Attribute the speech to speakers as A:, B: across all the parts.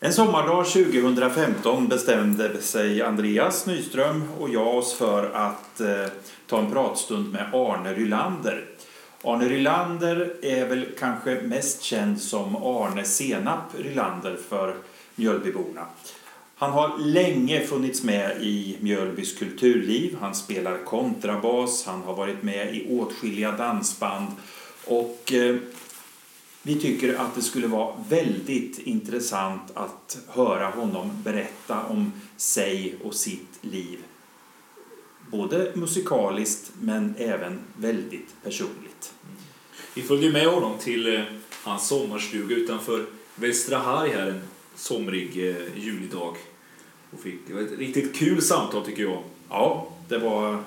A: En sommardag 2015 bestämde sig Andreas Nyström och jag oss för att eh, ta en pratstund med Arne Rylander. Arne Rylander är väl kanske mest känd som Arne Senap Rylander för Mjölbyborna. Han har länge funnits med i Mjölbys kulturliv. Han spelar kontrabas, han har varit med i åtskilliga dansband och eh, vi tycker att det skulle vara väldigt intressant att höra honom berätta om sig och sitt liv. Både musikaliskt men även väldigt personligt.
B: Vi följde med honom till eh, hans sommarstuga utanför Västra Harg här en somrig eh, julidag. Och fick, ett riktigt kul samtal tycker jag.
A: Ja, det var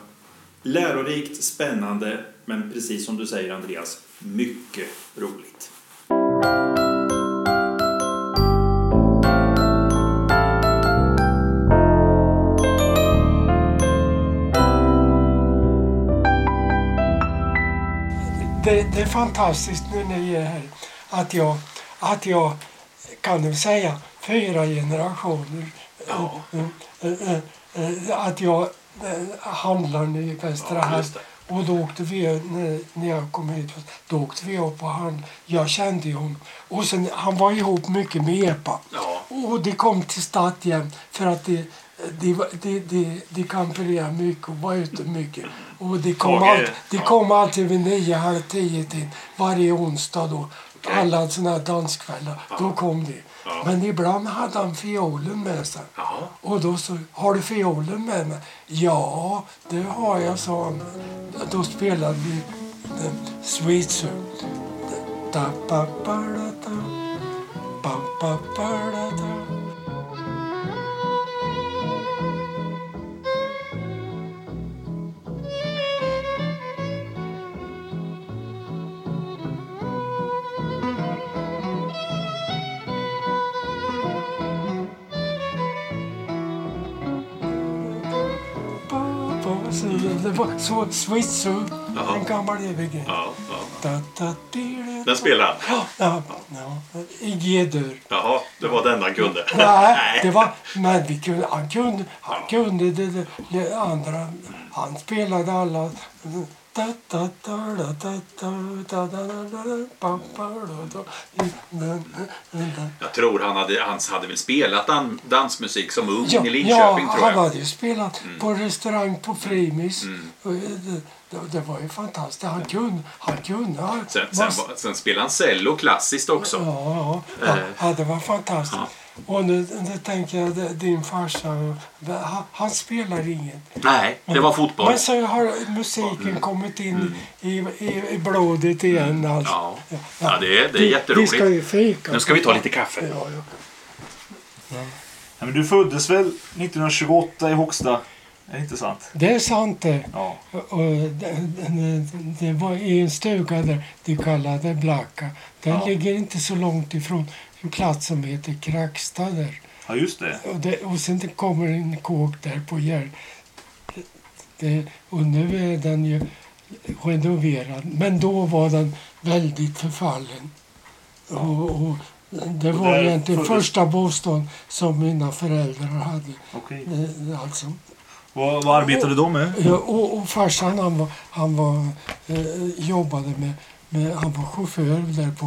A: lärorikt, spännande men precis som du säger Andreas, mycket roligt.
C: Det, det är fantastiskt när ni är här. Att jag, att jag kan du säga, fyra generationer.
B: Ja.
C: eh, eh, eh, Att jag handlar nu i Västra
B: Ja, det.
C: Och då åkte vi, när, jag kom hit, då åkte vi upp och han, jag kände ju honom. Och sen, han var ihop mycket med Epa.
B: Ja.
C: Och de kom till stad igen för att de, de, de, de, de kamperade mycket och var ute mycket. Och de kom, allt, de kom alltid vid nio, halv tio till varje onsdag då. Alla såna här danskvällar. Då kom de. Men ibland hade han fiolen med sig. Och då så, har du fiolen med mig? Ja, det har jag, sa han. Då spelade vi eh, Sweet Soul. Da, ba, ba, da, da. Ba, ba, ba, da, da. Det var så Sweet Soul,
B: Jaha.
C: en gammal evig
B: Ja, ja.
C: Da, da, di,
B: Den spelar han?
C: Ja, ja, ja. I G-dur.
B: Jaha, det var den han kunde.
C: Nej, det var, men vi kunde, han kunde, han kunde det, det, det andra. Han spelade alla...
B: Jag tror han hade, han hade väl spelat dan, dansmusik som ung
C: ja,
B: i Linköping. Ja,
C: tror
B: jag.
C: han hade ju spelat mm. på restaurang på Frimis.
B: Mm.
C: Eh, det, det, var ju fantastiskt. Han kunde. Han kunde
B: sen, sen, sen spelade han cello klassiskt också.
C: Ja, ja.
B: Eh.
C: ja det var fantastiskt.
B: Ja.
C: Och nu, nu tänker jag, din farsa, han, han spelar inget.
B: Nej, det var fotboll.
C: Men så har musiken kommit in i, i, i blodet igen. Alltså.
B: Mm. Ja. Ja, det är- det är
C: Vi-
B: jätteroligt.
C: Vi ska ju fika.
B: Nu ska vi ta lite kaffe.
C: Ja, ja.
D: Ja, men du föddes väl 1928 i Håksta? Är det inte sant?
C: Det är sant det.
D: Ja.
C: Och det, det, det var i en stuga där de kallade Blacka. Den
D: Ja.
C: ligger inte så långt ifrån en plats som heter Krackstad där.
D: Ja, just det.
C: Och, det, och sen det kommer en kåk där på Gär. Det, och nu är den ju renoverad. Men då var den väldigt förfallen. Och, och det var
D: där
C: egentligen
D: föddes-
C: första bostaden som mina föräldrar hade.
D: Okej.
C: Eh, Alltså.
D: Vad, vad arbetade du då med?
C: Ja, och, och farsan han, var, han var, eh, jobbade med, med, han var chaufför där på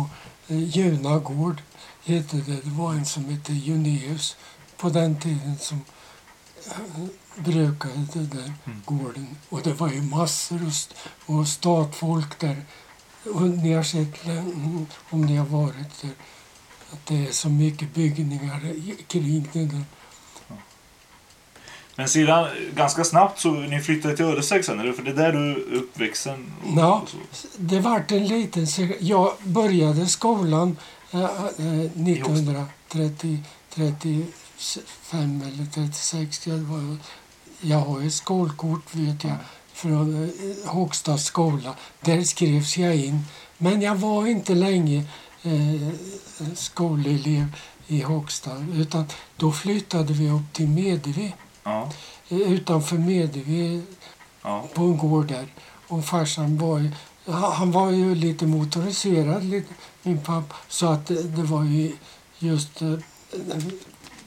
C: eh, Juna gård. Hette det. det var en som hette Juneus på den tiden som eh, brukade det där gården. Och det var ju massor och, st- och statfolk där. Och ni har sett, mm, om ni har varit där, att det är så mycket byggningar kring det där.
D: Men sedan ganska snabbt så ni flyttade till Ödeshög sen, eller? För det är där du är uppvuxen? och-
C: Ja. Det vart en liten... Jag började skolan 1935 eller 36. Jag, jag har ett skolkort vet jag från eh, Håksta skola. Där skrevs jag in. Men jag var inte länge eh, skolelev i Håksta. Utan då flyttade vi upp till Medevi.
D: Ja.
C: Eh, Utanför Medevi
D: ja.
C: på en gård där. Och farsan var han var ju lite motoriserad, lite, min pappa. Så att det, var ju just eh,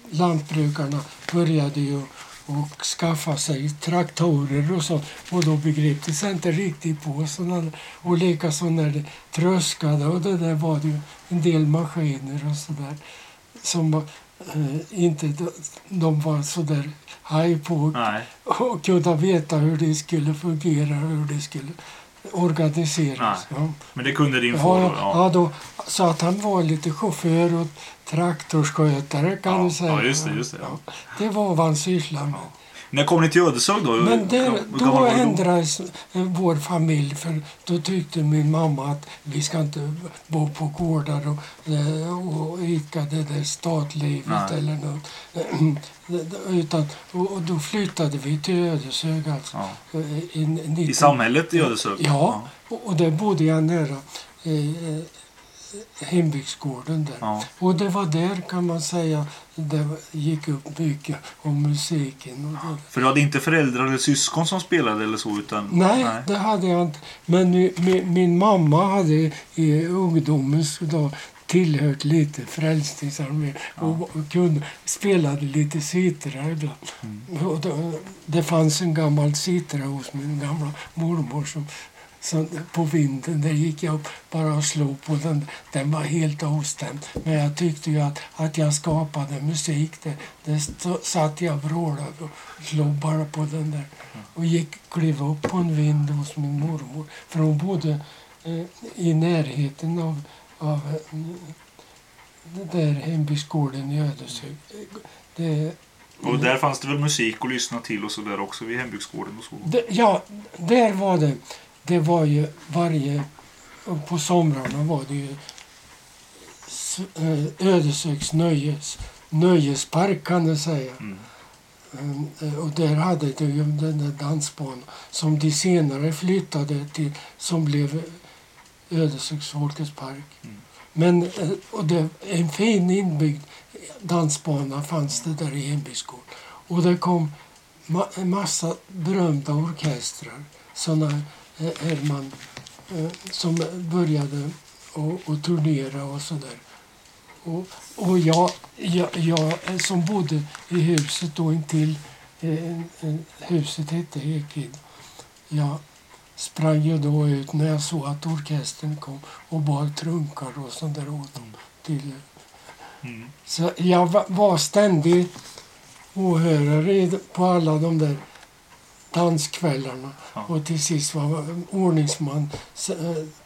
C: lantbrukarna började ju och skaffa sig traktorer och så. Och då begrep de sig inte riktigt på sådana Och likaså när det tröskade och det där var det ju en del maskiner och sådär som eh, inte de, var så där haj på
D: Nej.
C: och kunde veta hur det skulle fungera, hur det skulle organiseras. Ja.
D: Men det kunde din far
C: Ja,
D: då?
C: ja. då, så att han var lite chaufför och traktorskötare kan
D: Ja,
C: du säga.
D: ja, just det, just det, ja.
C: det var vad han sysslade med.
D: När kom ni till Ödeshög då?
C: Men där, då ändrades vår familj för då tyckte min mamma att vi ska inte bo på gårdar och, eh, och idka det där statlivet
D: Nej.
C: eller något. Utan, och, då flyttade vi till Ödeshög alltså.
D: Ja.
C: eh, I, 19
D: I samhället i Ödeshög?
C: Ja, och, och där bodde jag nära eh, hembygdsgården där.
D: Ja.
C: Och det var där kan man säga det gick upp mycket om musiken. Det.
D: För du hade inte föräldrar eller syskon som spelade eller så? Utan,
C: Nej, det hade jag inte. Men nu, min, min mamma hade i ungdomens dag tillhört lite Frälsningsarmén och, och kunde, spelade lite citra ibland.
D: Mm.
C: Och då, det fanns en gammal citra hos min gamla mormor som så på vinden där gick jag upp bara och slog på den. Den var helt ostämd. Men jag tyckte ju att, att jag skapade musik. Det, det stå- satt jag vrålade och slog bara på den där. Och gick, klev upp på en vind hos min mormor. För hon bodde eh, i närheten av, av eh, där hembygdsgården i Ödeshög. Det,
D: Och där fanns det väl musik att lyssna till och så där också vid hembygdsgården och så?
C: Ja, där var det. Det var ju varje... På somrarna var det ju eh, Ödeshögs nöjes, nöjespark kan du säga.
D: Mm.
C: Eh, Och där hade de ju den där dansbanan som de senare flyttade till som blev Ödeshögs Folkets park.
D: Mm.
C: Men eh, och det, en fin inbyggd dansbana fanns det där i hembygdsgården. Och det kom ma massa berömda orkestrar. Såna eh, Herman eh, som började och, och turnera och sådär. Och, och jag, jag, jag eh, som bodde i huset då intill, eh, eh, huset hette Ekid. Jag sprang ju då ut när jag såg att orkestern kom och bar trunkar och sånt där åt dem. Till,
D: Mm.
C: så jag va- var ständig åhörare på alla de där danskvällarna.
D: Ja.
C: Och till sist var ordningsman eh,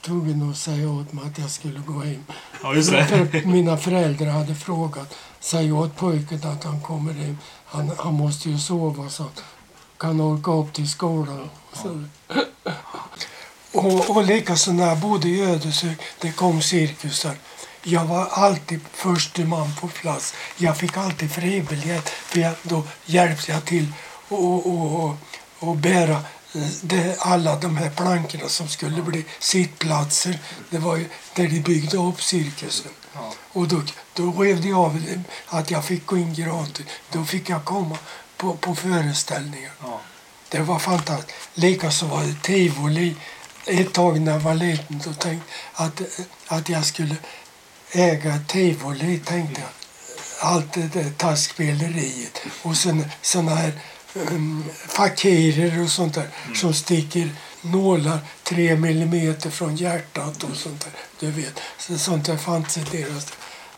C: tvungen att säga åt mig att jag skulle gå hem.
D: Ja.
C: För mina föräldrar hade frågat, säg åt pojken att han kommer hem. Han, han måste ju sova så att kan orka upp till skolan. Så. Och, och likaså när jag bodde i Ödeshög, det kom cirkusar. Jag var alltid förste man på plats. Jag fick alltid fribiljett för jag, då hjälpte jag till och, och, och, och bära eh, det, alla de här plankorna som skulle bli sittplatser. Det var ju där de byggde upp cirkusen. Och då, då rev de av att jag fick gå in gratis. Då fick jag komma på, på föreställningar.
D: Ja.
C: Det var fantastiskt. Likaså var det tivoli. Ett tag när jag var liten då tänkte att, att jag skulle äga tivoli. Tänkte jag. Allt det där taskspeleriet. Och såna här fakirer och sånt där som sticker nålar tre millimeter från hjärtat och sånt där. Du vet, så sånt där fanns i deras...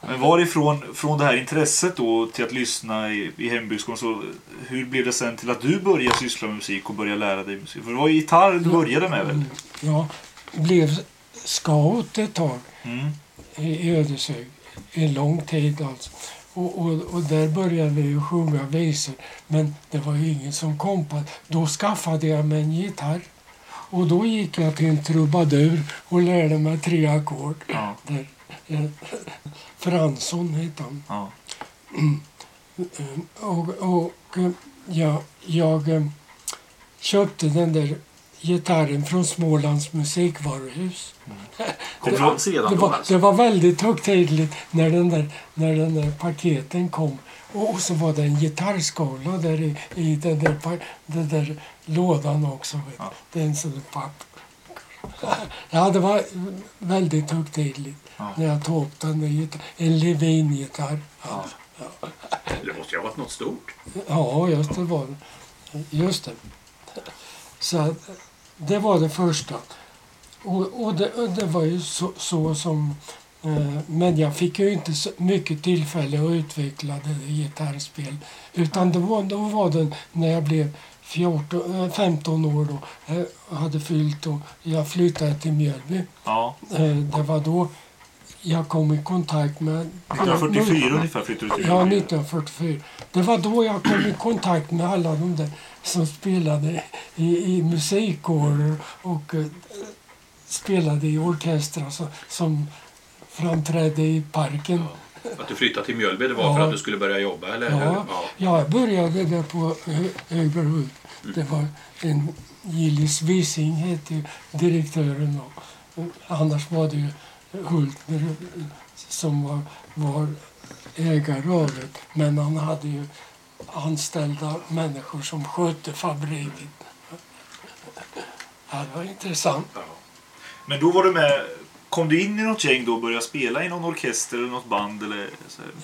D: Men varifrån från det här intresset då till att lyssna i, i hembygdsgården, så hur blev det sen till att du började syssla med musik och börja lära dig musik? För det var ju gitarr du började med väl?
C: Ja, blev scout ett tag.
D: Mm.
C: i Ödeshög en lång tid alltså. Och, och, och där började vi ju sjunga visor. Men det var ju ingen som kom på. Då skaffade jag mig en gitarr. Och då gick jag till en trubadur och lärde mig tre ackord.
D: Ja.
C: Där, eh, Fransson hette han.
D: Ja.
C: Eh, Och, och eh, ja, jag eh, köpte den där gitarren från Smålands musikvaruhus.
D: Kom
C: Det-
E: Sedan
C: Det var,
E: alltså.
C: det var väldigt högtidligt när den där, när den där paketen kom. Och, så var det en gitarrskola där i, i den, där, den där lådan också.
D: Ja.
C: Det är en sån papp. Ja, det var väldigt högtidligt
D: Ja.
C: när jag tog upp den där. En Levin-gitarr.
D: Ja.
A: Det måste ju ha varit något stort.
C: Ja, just det var. Just det. Så det var det första. Och, och, det, det var ju så, så som... Eh, men jag fick ju inte så mycket tillfälle att utveckla det gitarrspel. Utan det var, då var det när jag blev 14, eh, 15 år då. Jag hade fyllt och jag flyttade till Mjölby.
D: Ja.
C: Eh, det var då jag kom i kontakt med...
D: 1944 ungefär flyttade du till
C: Ja,
D: Umeå.
C: 1944. Det var då jag kom i kontakt med alla de där som spelade i, i musikkårer och eh, spelade i orkestrar som, som framträdde i parken.
A: Att du flyttade till Mjölby, det var
C: Ja.
A: för att du skulle börja jobba? Eller?
C: Ja.
A: ja.
C: Jag började där på Hö- Högberghult. Det var en Gillis Wissing hette direktören och och annars var det ju Hultner som var, var ägare av det. Men han hade ju anställda människor som skötte fabriken. Ja, det var intressant.
A: Ja.
D: Men då var du med... Kom du in i något gäng då och började spela i någon orkester eller något band? Eller,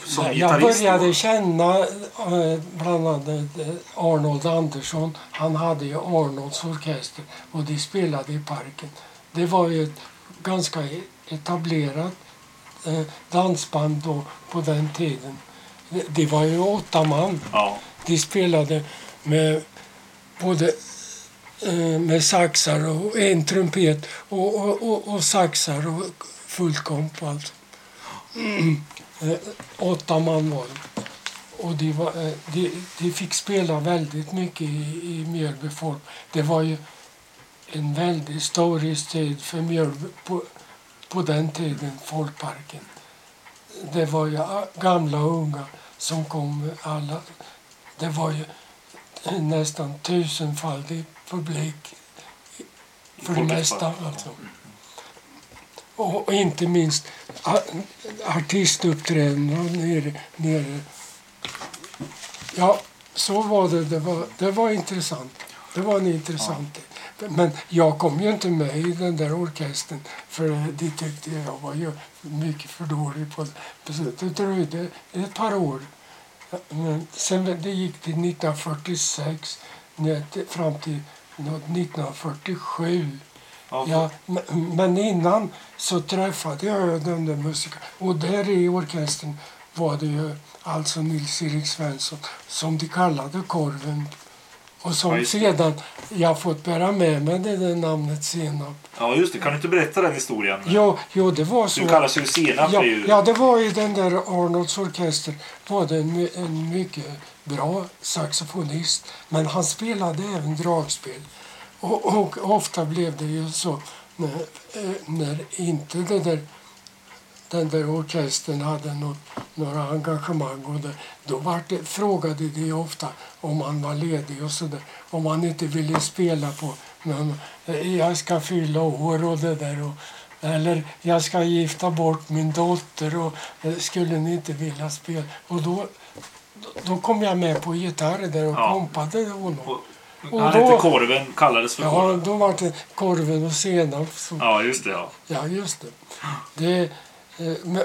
D: som
C: jag
D: gitarrist?
C: började
D: då?
C: känna eh, bland annat eh, Arnold Andersson. Han hade ju Arnolds orkester och de spelade i parken. Det var ju ett ganska etablerat eh, dansband då på den tiden. Det- var ju åtta man.
D: Ja.
C: De spelade med både eh, med saxar och en trumpet och, och, och, och saxar och fullt komp alltså. Mm. Eh, Åtta man var det. Och de, var, eh, de, de fick spela väldigt mycket i, i Mjölby folk. Det var ju en väldigt storhetstid för Mjölby på, på den tiden, folkparken. Det var ju a- gamla och unga som kom alla. Det var ju nästan tusenfaldig publik för det mesta.
D: ja.
C: Alltså. Och, inte minst artistuppträdandena nere, nere. Ja, så var det. Det var, det var intressant. Det var en intressant Men jag kom ju inte med i den där orkestern för de tyckte jag var ju mycket för dålig på det. Det dröjde ett par år. Men sen det gick till 1946 ner till- fram till nå- 1947.
D: Ja,
C: men innan så träffade jag den där musikern. Och där i orkestern var det ju alltså Nils-Erik Svensson som de kallade Korven. Och som sedan jag fått bära med mig det där namnet Senap.
D: ja, just det. Kan du inte berätta den historien?
C: Jo, jo, det var så.
D: Du kallas ju Senap.
C: Ja,
D: ju...
C: ja, det var i den där Arnolds orkester var det en, en mycket bra saxofonist. Men han spelade även dragspel. Och, och ofta blev det ju så när, eh, när inte det där, den där orkestern hade något, några engagemang. Och det, då var det, frågade de ofta om han var ledig och sådär. Om han inte ville spela på men, eh, jag ska fylla år och det där. Och, eller jag ska gifta bort min dotter och eh, skulle ni inte vilja spela? Och då, då kom jag med på gitarr där och
D: Ja.
C: kompade honom.
D: Och-
C: Och
D: Han
C: då-
D: hette Korven, kallades för
C: Ja,
D: Korven.
C: då var det korven och senap. Så,
D: Ja, just det. Ja.
C: ja, just det. det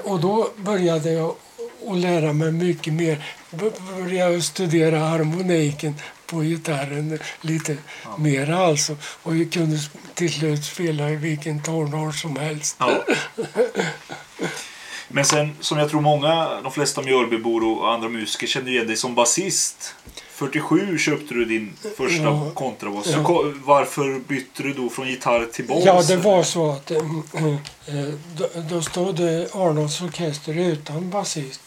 C: och då började jag att lära mig mycket mer. Började studera harmoniken på gitarren lite mer alltså. Och jag kunde till slut spela i vilken tonart som helst.
D: Ja. Men sen, som jag tror många, de flesta Mjölbybor och andra musiker känner igen dig som basist. 47 köpte du din första
C: Ja.
D: kontrabas.
C: Ja.
D: Varför bytte du då från gitarr till bas?
C: Ja, det var så att eh, då, då stod Arnolds orkester utan basist.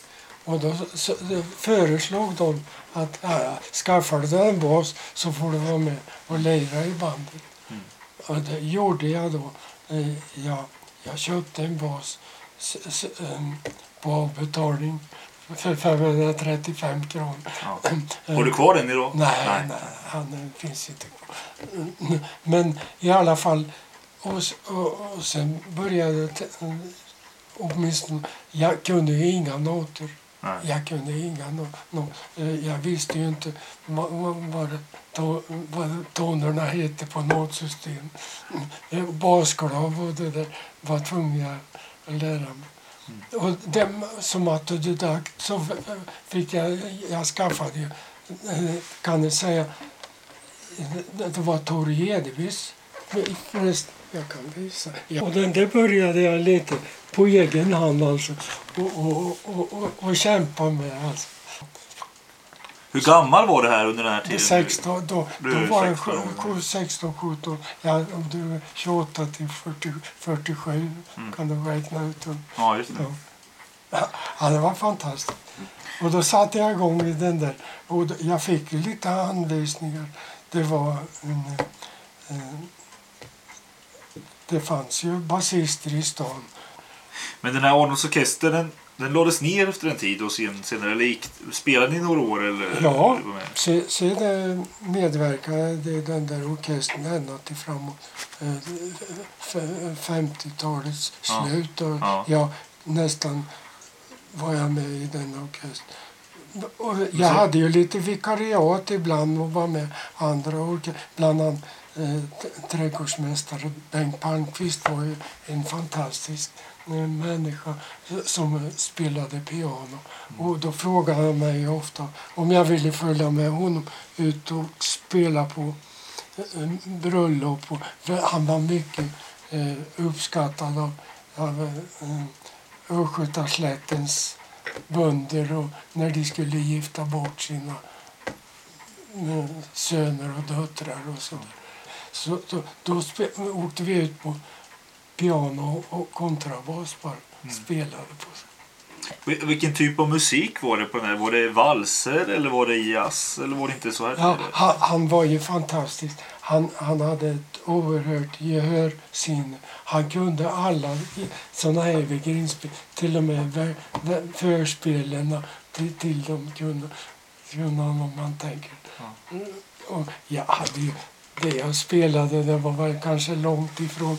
C: Och då så, föreslog de att ja, skaffar du en bas så får du vara med och lira i bandet. Och det gjorde jag då. Eh, jag, jag köpte en bas på avbetalning för 535 kronor.
D: Ja. Har du kvar den idag?
C: Nej, nej. han eh, finns inte kvar. Men i alla fall, och, och, och sen började åtminstone, jag kunde ju inga noter.
D: Nej.
C: Jag kunde inga no, no, eh, Jag visste ju inte vad, vad, tonerna hette på notsystem. Eh, Basklav och det där var tvungen att lära mig. Um, och det, som autodidakt så fick jag, jag skaffade ju, eh, kan ni säga, det var Tor Gedevis. Jag kan visa. Ja. Och den där började jag lite på egen hand alltså och, och, och, och, och kämpa med. Alltså.
D: Hur gammal var det här under den här tiden?
C: 16, då,
D: Du
C: då
D: är
C: var jag
D: 16 år.
C: sju- sju- 16, 17, ja, om du är 28 till 40, 47
D: Mm.
C: kan du räkna ut. Och,
D: Ja, just det.
C: Ja. Ja, det var fantastiskt. Och då satte jag igång i den där. Och då- jag fick lite anvisningar. Det var en... Eh, det fanns ju basister i stan.
D: Men den här Arnolds orkester, den, lades ner efter en tid och sen, senare gick, spelade ni några år? Eller,
C: Ja.
D: med?
C: Se- Sedan medverkade den där orkestern ända till framåt eh, f- 50-talets
D: Ja.
C: slut. Och
D: Ja.
C: jag nästan var jag med i den orkestern. Och jag hade ju lite vikariat ibland och var med andra orkestrar. Bland annat eh, trädgårdsmästare Bengt Palmqvist var ju en fantastisk människa som spelade piano. Och då frågade han mig ofta om jag ville följa med honom ut och spela på eh, bröllop. För han var mycket eh, uppskattad av, av eh, Östgötaslättens bönder och när de skulle gifta bort sina eh, söner och döttrar och så. Så då, då spe, åkte vi ut på piano och kontrabas bara. Spelade på.
D: Vil- Vilken typ av musik var det på den här? Var det valser eller var det jazz? Eller var det inte så här?
C: Ja, han, han var ju fantastisk. Han, han hade ett oerhört gehörsinne. Han kunde alla såna här evergreenspel, till och med förspelen till, till dem kunde, kunde han om man tänker. Mm, Och jag hade ju, det jag spelade det var väl kanske långt ifrån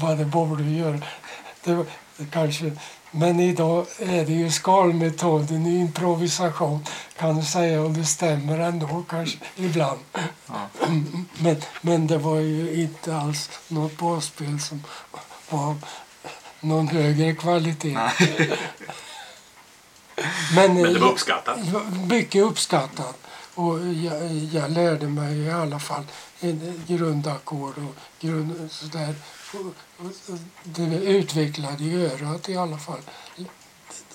C: vad det borde göra. Det det kanske, men idag är det ju skalmetoden i improvisation kan du säga och det stämmer ändå kanske ibland. Men, men det var ju inte alls något basspel som var någon högre kvalitet. Men,
A: Men det var
C: eh,
A: uppskattat.
C: mycket uppskattat. Och jag, jag lärde mig i alla fall en grundackord och grund, sådär. Det utvecklade i örat i alla fall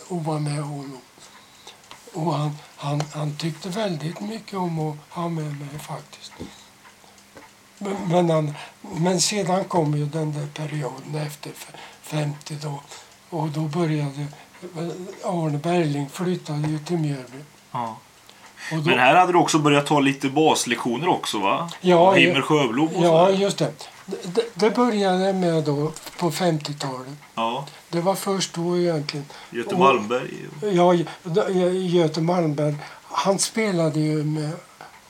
C: att vara med honom. Och han, han, han tyckte väldigt mycket om att ha med mig faktiskt. Men, men, han, men sedan kom ju den där perioden efter 50 då. Och då började eh, Arne Bergling flyttade ju till Mjölby.
D: Ja.
C: Och då,
D: Men här hade du också börjat ta lite baslektioner också va?
C: Ja,
D: Himmer Sjöblom och
C: Ja, just det. det. Det började med då på 50-talet.
D: Ja.
C: Det var först då egentligen.
D: Göte
C: Och-
D: Malmberg.
C: Ja, Göte Malmberg, han spelade ju med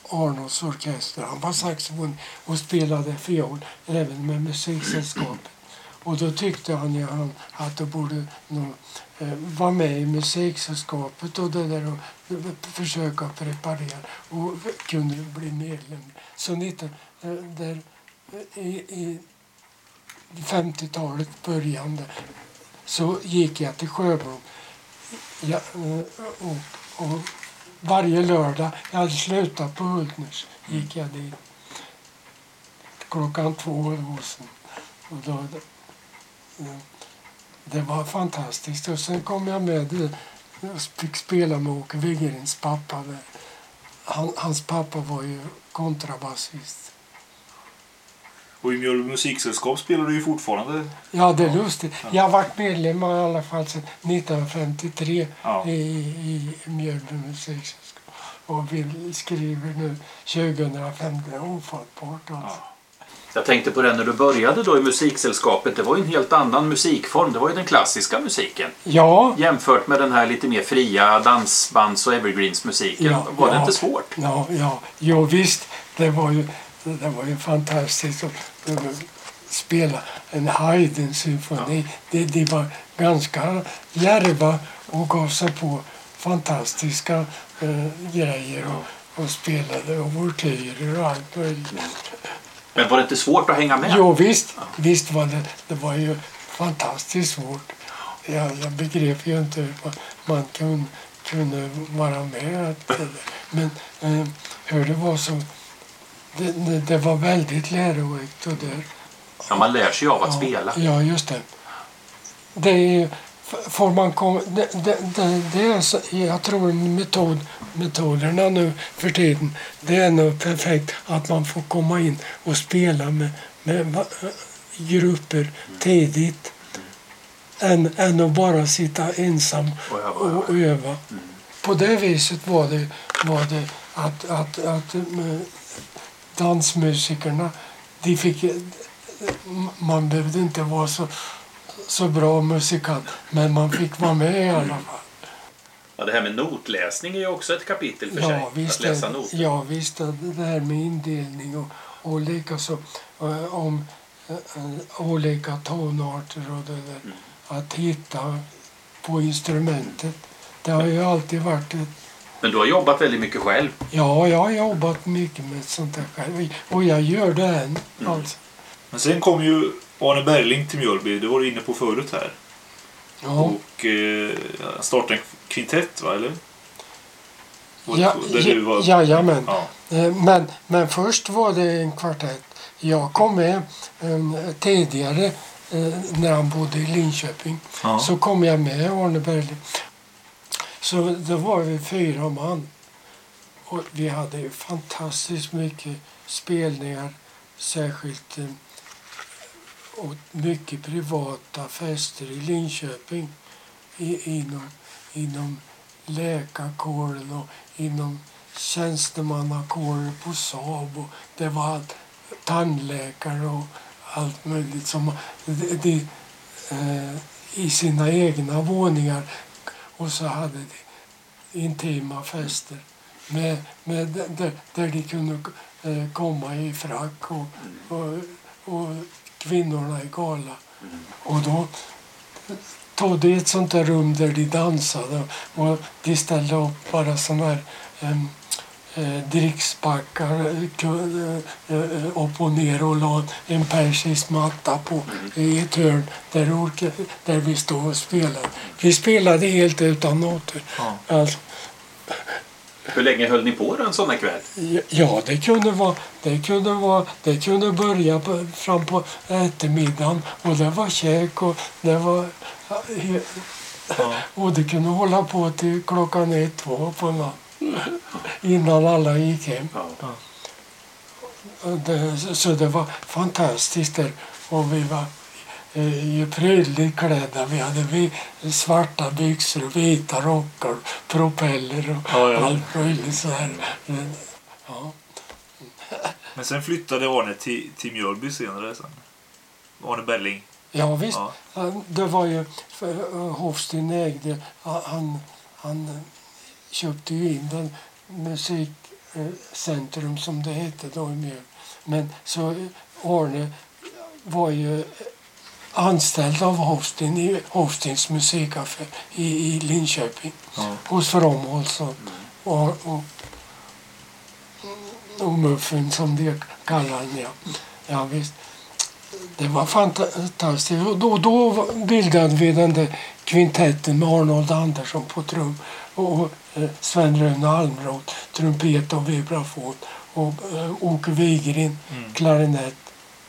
C: Arnolds orkester. Han var saxofon och spelade fiol även med musiksällskapet. Och då tyckte han ju han att det borde nog, eh, vara med i musiksällskapet och det där och eh, försöka preparera och kunde bli medlem. Så 19, eh, där, eh, i, i 50-talet början så gick jag till Sjöblom. Ja, eh, och, och varje lördag, jag hade slutat på Hultners, gick jag dit klockan två då. Och då det var fantastiskt. Och sen kom jag med eh, och fick spela med Åke Wiggerins pappa. Han, hans pappa var ju kontrabasist.
D: Och i Mjölby musiksällskap spelar du ju fortfarande.
C: Ja, det är lustigt. Jag har varit medlem i alla fall sedan 1953
D: Ja.
C: i, i Mjölby musiksällskap. Och vi skriver nu 2005. Det är ofattbart alltså.
A: Jag tänkte på det när du började då i musiksällskapet. Det var ju en helt annan musikform. Det var ju den klassiska musiken.
C: Ja,
A: Jämfört med den här lite mer fria dansbands och evergreens-musiken.
C: Ja,
A: var det
C: ja.
A: inte svårt?
C: ja, ja. Jo, visst. Det var ju, det var ju fantastiskt att spela en Haydn-symfoni. De, de var ganska djärva och gav sig på fantastiska eh, grejer och, och spelade ouvertyrer och allt möjligt.
A: Men var det inte svårt att hänga med?
C: Jo, visst, visst var det, det var ju fantastiskt svårt. jag, jag begrep ju inte hur man, man kunde, kunde vara med. Men eh, hur det var så... Det, det, det var väldigt lärorikt. Och det,
A: Ja, man lär sig av att
C: ja,
A: spela.
C: Ja, just det. Det är, får man komma, det, det, det, det är så, jag tror metod, metoderna nu för tiden, det är nog perfekt att man får komma in och spela med, med grupper tidigt. Än, än att bara sitta ensam
A: Och öva,
C: och öva. På det viset var det, var det att, att, att eh, dansmusikerna, de fick, man behövde inte vara så, så bra musikant, men man fick vara med i alla fall.
A: Ja, det här med notläsning är ju också ett kapitel för sig.
C: Ja, visst,
A: att läsa noter.
C: ja, visst det här med indelning och, och likaså eh, om eh, olika tonarter och det där.
A: Mm.
C: Att hitta på instrumentet. Det har ju alltid varit ett
A: Men du har jobbat väldigt mycket själv.
C: Ja, jag har jobbat mycket med sånt där själv. Och jag gör det än.
A: Mm.
C: Alltså.
D: Men sen kom ju Arne Berling till Mjölby. Det var du inne på förut här.
C: Ja.
D: Och eh, startade en kvintett, va? Eller?
C: Ja,
D: där du var...
C: ja, jajamän.
D: Ja.
C: Eh, Men, men först var det en kvartett. Jag kom med eh, tidigare eh, när han bodde i Linköping.
D: Ja.
C: Så kom jag med Arne Berling. Så då var vi fyra man. Och vi hade ju fantastiskt mycket spelningar. Särskilt eh, och mycket privata fester i Linköping. I, inom, inom läkarkåren och inom tjänstemannakåren på Saab. Och det var allt, tandläkare och allt möjligt som de, de, eh, i sina egna våningar. Och så hade de intima fester med, med, där, där de kunde eh, komma i frack och, och, och kvinnorna i gala. Och då tog de ett sånt där rum där de dansade och de ställde upp bara såna här um, eh, dricksbackar eh, eh, upp och ner och la en persisk matta på i ett hörn där, där vi stod och spelade. Vi spelade helt utan noter.
D: Ja.
C: Alltså,
A: Hur länge höll ni på en sån här kväll?
C: Ja, det kunde vara, det kunde vara, det kunde börja på, fram på eftermiddagen och det var käk och det var ja, och det kunde hålla på till klockan ett, två på natten innan alla gick hem.
A: Ja.
C: Det, så det var fantastiskt där och vi var ju prydligt klädda. Vi hade vi, svarta byxor, vita rockar, propeller och
D: Ja, ja.
C: allt möjligt så här. Men, Ja.
D: Men sen flyttade Arne till, till Mjölby senare. Sen. Arne Berling.
C: Ja visst,
D: Ja.
C: Det var ju eh, Hofsten ägde, han, han eh, köpte ju in den musikcentrum som det hette då i Mjölby. Men så eh, Arne var ju anställd av Hofsten i Hofstens musikaffär i, i Linköping
D: Ja.
C: hos Fromholz och, och, och, och Muffen som de kallar den. Ja. Ja, visst. Det var fantastiskt. Och då, då bildade vi den där kvintetten med Arnold Andersson på trum och eh, Sven-Rune Almroth, trumpet och vibrafon och eh, Åke Wigrin,
D: Mm.
C: klarinett.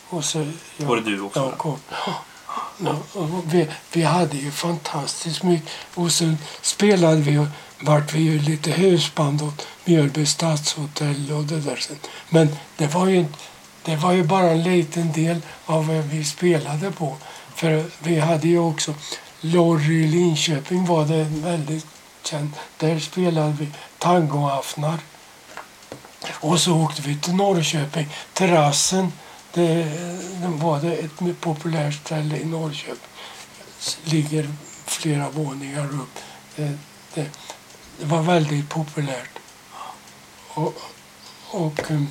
C: Och så jag,
D: Var det du också?
C: Ja, och vi, vi hade ju fantastiskt mycket. Och sen spelade vi och vart vi ju lite husband åt Mjölby stadshotell och det där sen. Men det var ju det var ju bara en liten del av vad vi spelade på. För vi hade ju också Lorry i Linköping var det väldigt känt. Där spelade vi tangoaftnar. Och så åkte vi till Norrköping. Terrassen, det, det var det ett populärt ställe i Norrköping. Ligger flera våningar upp. Det, det, det var väldigt populärt. Och, och, um,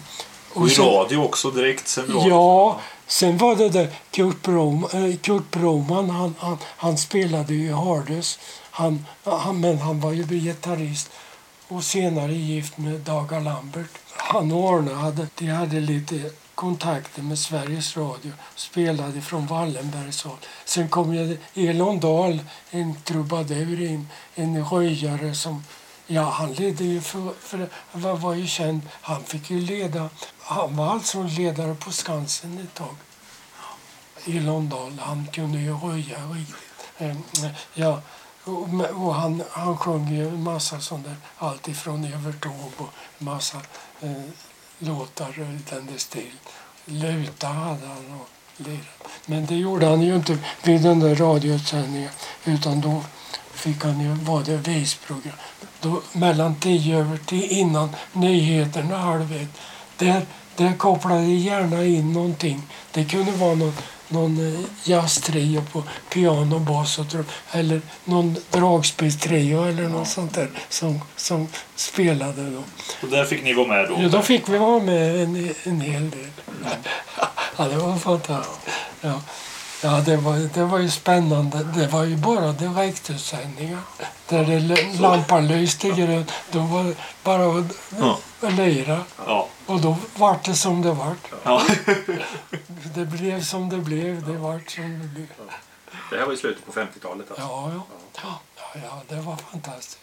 D: Och i
C: sen-
D: radio också direkt sen radio.
C: Ja, sen var det där Kurt, Brom, eh, Kurt Broman, han, han, han spelade ju i Hardus. Han, han, men han var ju gitarrist och senare gift med Daga Lambert. Han och Arne hade, de hade lite kontakten med Sveriges Radio. Spelade från Wallenbergshåll. Sen kom ju Elon Dahl, en trubadur, in, en röjare som Ja, han ledde ju för, för han var ju känd. Han fick ju leda. Han var alltså ledare på Skansen ett tag. Elon Dahl, han kunde ju röja riktigt. Eh, ja, och, och han, han sjöng ju en massa sånt där. Allt ifrån Övertåg och massa eh, låtar i den stil. Luta hade han och lirade. Men det gjorde han ju inte vid den där radiosändningen. Utan då fick han ju, var det visprogram. Då, mellan tio över tio innan nyheterna halv ett. Där, där kopplade jag gärna in någonting. Det kunde vara någon, någon eh, jazztrio på piano, bas och trum. Eller någon dragspelstrio eller något sånt där som, som spelade då.
D: Och där fick ni vara med då?
C: Ja, då fick vi vara med en, en hel del. Ja, det var fantastiskt. Ja. Ja, det var, det var ju spännande. Det var ju bara direktutsändningar. Där det lampan lyste grönt. Då var det bara att,
D: Ja.
C: lira.
D: Ja.
C: Och då vart det som det vart.
D: ja.
C: Det blev som det blev. Det vart som det blev.
A: Det här var i slutet på 50-talet alltså.
C: Ja, ja. Ja, ja, ja det var fantastiskt.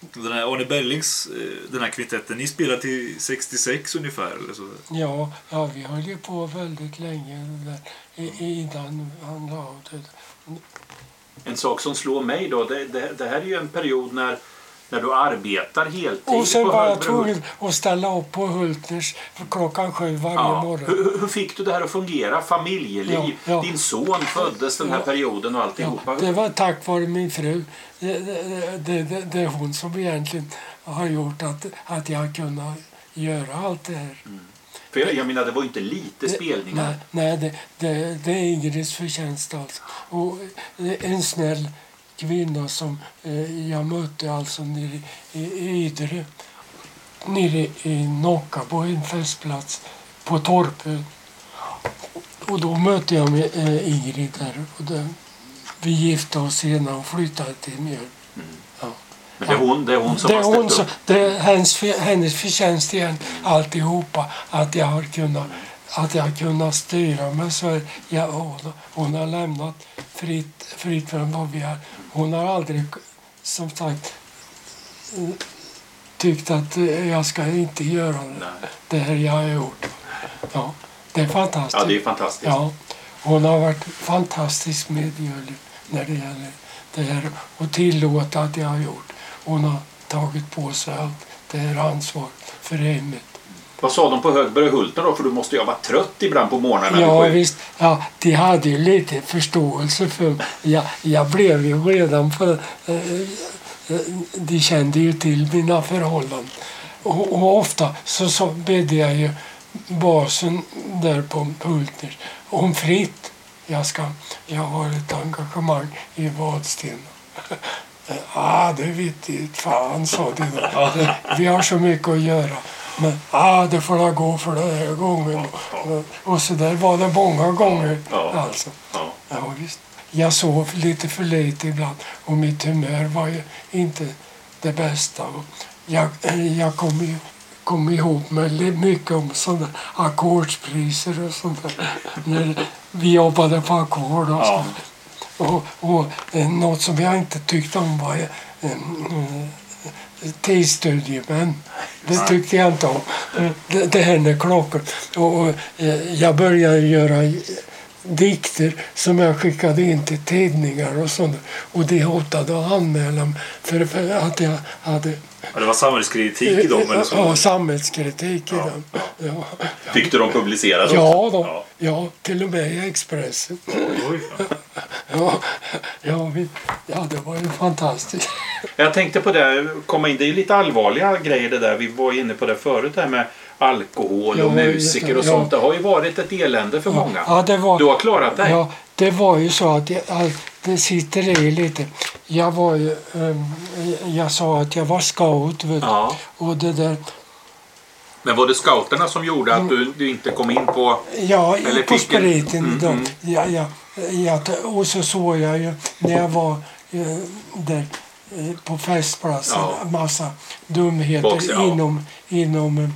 D: Den här Arne Bellings, eh, den här kvintetten, ni spelade till 66 ungefär eller så?
C: Ja, ja vi höll ju på väldigt länge där, innan han la av det.
A: En sak som slår mig då, det, det, det här är ju en period när, när du arbetar heltid
C: Och sen var jag tvungen att ställa upp på Hultners klockan sju varje
A: Ja.
C: morgon.
A: Hur, hur fick du det här att fungera? Familjeliv,
C: Ja, ja.
A: din son föddes den här
C: Ja.
A: perioden och
C: Ja,
A: alltihopa.
C: det var tack vare min fru. Det, det, det, det, är hon som egentligen har gjort att, att jag kunnat göra allt det här.
A: För jag, jag menar, det var ju inte lite spelningar.
C: Nej, nej det, det, det är Ingrids förtjänst alltså. Och en snäll kvinna som eh, jag mötte alltså nere i, i Ydre. Nere i Nocka på en festplats på Torpön. Och då mötte jag med eh, Ingrid där. Och det, vi gifte oss senare och flyttade till Mjölby.
A: Men det är hon, det är hon som
C: Det är hon som, det är hennes, hennes förtjänst igen, alltihopa. Att jag har kunnat, att jag kunnat styra mig så. Jag, hon, hon har lämnat fritt, fritt från vad vi har. Hon har aldrig, som sagt, tyckt att jag ska inte göra det,
A: Nej.
C: det här jag har gjort. Ja, det är fantastiskt.
A: Ja, det är fantastiskt.
C: Ja, hon har varit fantastiskt medgörlig när det gäller det här och tillåta att jag har gjort. Hon har tagit på sig allt det här ansvaret för hemmet.
A: Vad sa de på Högberg och Hulten då? För du måste ju ha varit trött ibland på morgnarna.
C: Ja visst, ja, de hade ju lite förståelse för mig. Jag, jag blev ju redan för... Eh, eh, de kände ju till mina förhållanden. Och, och ofta så, så bedde jag ju basen där på Hultners om fritt. Jag, ska, jag har ett engagemang i Vadstena. ah, det vet inte fan, sa de då. Vi har så mycket att göra. Men ah, det får jag gå för den här gången. Och, så där var det många gånger. Alltså.
A: Ja.
C: Visst. Jag sov lite för lite ibland och mitt humör var ju inte det bästa. Jag, eh, jag kom, ju, kom ihop med mycket om sådana ackordspriser och sånt där. När vi jobbade på ackord och sånt. Och, och eh, något som jag inte tyckte om var eh, tidsstudiemän. Det tyckte jag inte om. Det, det här med klockor. Och, eh, jag började göra dikter som jag skickade in till tidningar och sånt. Och de hotade att anmäla mig för, för att jag hade
D: Ja, det var samhällskritik i dem eller så?
C: Ja, samhällskritik i dem. Ja,
A: Fick du dem publicerade?
C: ja, då.
D: Ja.
C: ja, till och med i Expressen.
D: Oj, ja.
C: Ja, ja, vi, ja det var ju fantastiskt.
A: Jag tänkte på det, komma in, det är ju lite allvarliga grejer det där. Vi var inne på det förut, det här med alkohol och
C: Ja,
A: musiker och
C: ja.
A: sånt. Det har ju varit ett elände för många.
C: Ja, det var,
A: Du har klarat dig.
C: Ja, det var ju så att det sitter i lite. Jag var ju, ehm, jag sa att jag var scout vet.
A: Ja.
C: och det där,
A: Men var det scouterna som gjorde att du, du inte kom in på...
C: ja,
A: Eller
C: på spriten
A: Mm,
C: då.
A: mm.
C: Ja, ja, ja, och så såg jag ju när jag var eh, där eh, på festplatsen,
A: Ja.
C: massa dumheter
A: Box, ja.
C: inom, inom eh,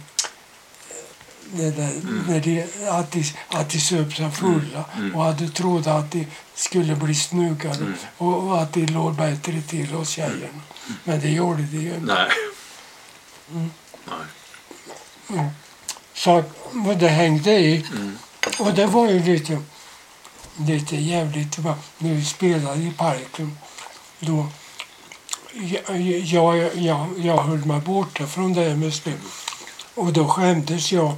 C: det där, när de, att, de, att de söp sig fulla och att de trodde att de skulle bli snyggare och, och att de låg bättre till hos tjejerna. Men det gjorde de ju inte.
A: Nej.
C: Mm. Så det hängde i. Och det var ju lite, lite jävligt. När vi spelade i parken. Då, jag, jag, jag, jag höll mig borta från det här med spel. Och då skämdes jag.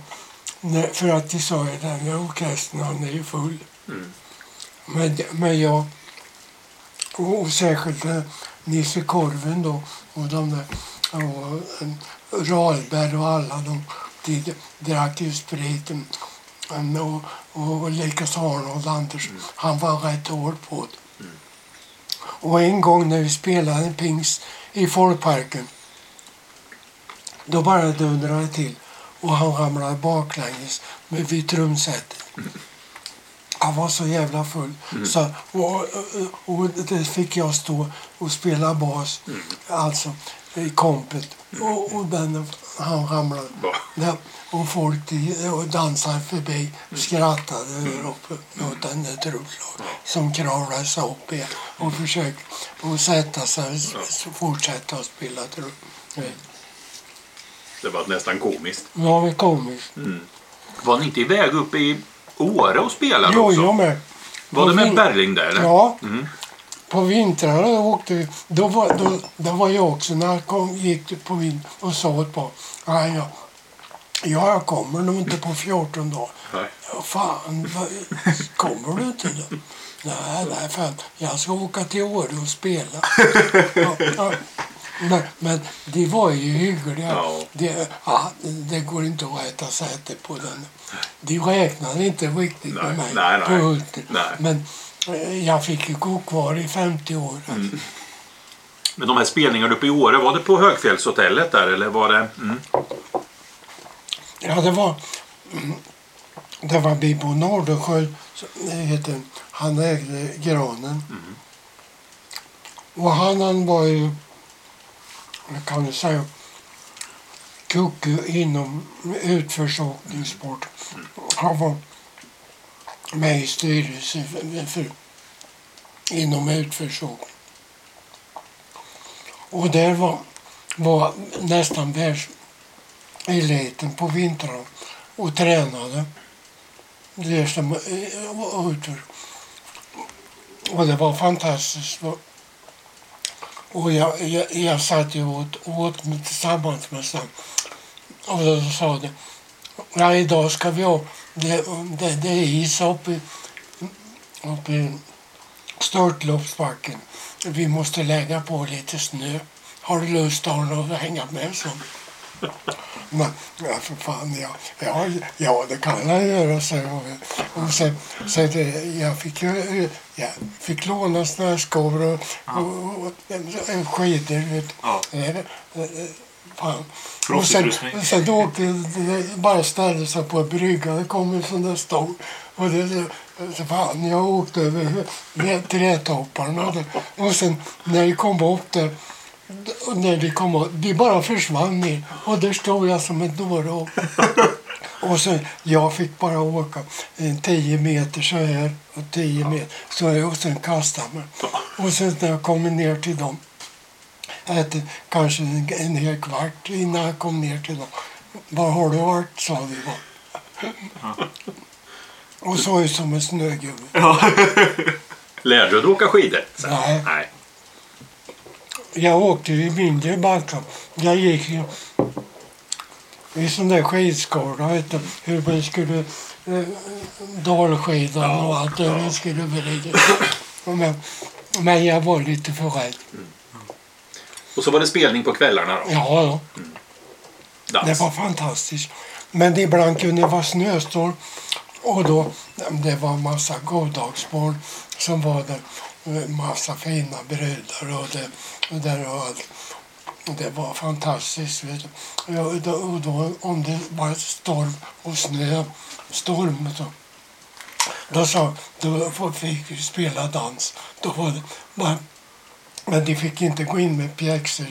C: När, för att de sa att den här orkestern han är ju full. Men, men jag, och, och särskilt eh, Nisse Korven då och de där, och eh, Rahlberg och alla de, de drack ju sprit. mm, Och, och likaså Arnold Andersson. Han var rätt hård på det. Och en gång när vi spelade en pingst i folkparken då bara dundrade det till och han ramlade baklänges med vid trumsetet. Han var så jävla full. Så, och, och det fick jag stå och spela bas, alltså i kompet. Och, och den, han ramlade. Ja, och folk och dansade förbi skrattade mm. upp mot den där trubbslagen som kravlade sig upp igen och försökte och sätta sig och fortsätta att spela trubb.
A: Det var nästan komiskt.
C: Ja, det komiskt.
A: Var ni inte iväg upp i Åre och spelade
C: Jo,
A: också?
C: jag med.
A: Var det
C: På
A: med
C: vin-
A: Berling där? eller?
C: Ja.
A: Mm.
C: På vintrarna då åkte vi. Då var, då, då var jag också när jag kom, gick på vin och sa åt på. Ja, ja, ja, jag kommer nog inte på 14 dagar.
A: Nej.
C: Ja, fan, vad, kommer du inte då? Nej, nej, fan, jag ska åka till Åre och spela. Ja, ja. Men, men de var ju hyggliga.
A: Ja.
C: Det, ja, det går inte att rätta säte på den. De räknade inte riktigt
A: Nej,
C: med mig
A: nej,
C: på
A: nej.
C: Hulten.
A: Nej.
C: Men eh, jag fick ju gå kvar i 50 år.
A: Mm. Men de här spelningarna uppe i Åre, var det på Högfjällshotellet där eller var det... Mm.
C: Ja, det var, mm, det var Bibbo Nordenskiöld, heter, han ägde granen. Och han, han var ju, vad kan du säga, kucku inom utförsåkningssport. Han var med i styrelsen för, för, inom utförsåkning. Och där var, var nästan världseliten på vintrarna och tränade. Det som eh, och, och. Och det var fantastiskt. Och- jag, jag, jag satt ju och åt, åt tillsammans med Sam. Och då sa de, ja idag ska vi ha, det, det, det är is uppe i, uppe i störtloppsbacken. Vi måste lägga på lite snö. Har du lust Arne att hänga med? Så. Men, ja, för fan, ja, ja, ja det kan jag göra, så jag. Och sen, sen jag fick ju jag fick låna snöskor och, och, och, och skidor. Vet.
D: Ja.
C: Fan. Och sen, sen då åkte det bara ställde sig på en brygga. Det kom en sån där stor. Och det, så fan, jag åkte över trädtopparna. Och sen när vi kom upp där när de kom upp, de bara försvann ner. Och där stod jag som ett dåre. Och så, jag fick bara åka en 10 meter så här och 10 meter så här och sen kasta mig. Och sen när jag kommer ner till dem, att kanske en, en hel kvart innan jag kom ner till dem. Var har du varit? sa de bara. Och så ut som en snögubbe.
A: Lärde du dig åka skidor?
C: Nej.
A: Nej.
C: Jag åkte i mindre backar. Jag gick ju i sån där skidskåla, vet du, hur man skulle eh, dalskidan och allt hur man skulle vrida. Men, men jag var lite för rädd.
A: Och så var det spelning på kvällarna då?
C: Ja, ja.
A: Dans.
C: Det var fantastiskt. Men ibland kunde det vara snöstorm och då det var massa goddagsbarn som var där. Massa fina brudar och det, och där och allt. Det var fantastiskt. Vet du. Ja, och då, och då, om det var storm och snö, storm så, då, sa, då fick vi spela dans. Då var det bara men de fick inte gå in med pjäxor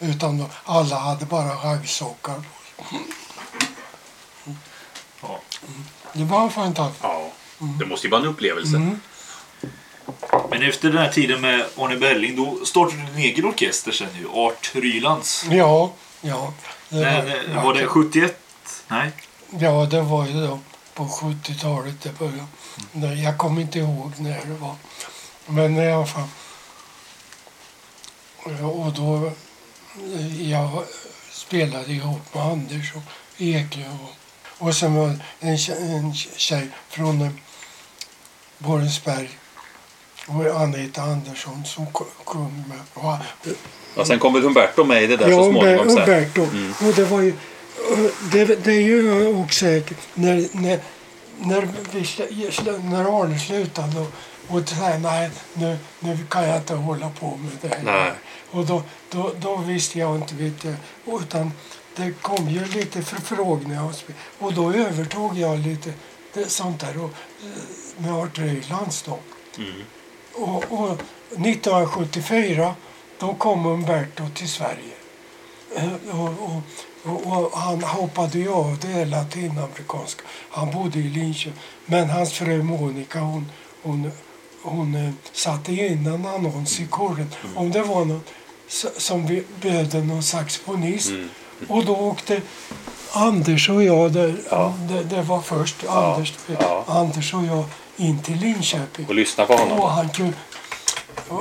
C: utan alla hade bara raggsockar på sig. Det var fantastiskt.
A: Ja, det måste ju vara en upplevelse.
C: Mm.
D: Men efter den här tiden med Arne Belling, då startade du en egen orkester sen ju. Art Rylands.
C: Ja, ja. Det
D: Nej, nej, var det 71? Nej.
C: Ja, det var ju då på 70-talet det började. Nej, Jag kommer inte ihåg när det var. Men i alla fall. Och då eh, jag spelade ihop med Anders och Eklöf. Och, och sen var det en en tjej från eh, Borensberg och Anita Andersson som ko- sjöng med. Och,
A: Ja, sen kom väl Humberto med i det där
C: Ja,
A: så småningom.
C: Umber-
A: sen.
C: Umberto.
A: Mm.
C: Och det var ju... Det, det är ju också när, när, när, vi, när Arne slutade och, och sa nej, nu, nu kan jag inte hålla på med det här.
A: Nej.
C: Och då, då, då visste jag inte, jag, utan det kom ju lite förfrågningar och, då övertog jag lite det, sånt där och, eh, med Art Rylands då.
A: Mm.
C: Och, och 1974 då kom Umberto till Sverige. Eh, Och, och, han hoppade ju av det latinamerikanska. Han bodde i Linköping. Men hans fru Monica hon, hon, hon eh, satte in en annons i korren om det var någon som behövde någon saxofonist. Och då åkte Anders och jag, där, det, det var först Anders,
A: ja.
C: Anders och jag in till Linköping.
A: Och lyssna på honom.
C: Och han, kunde,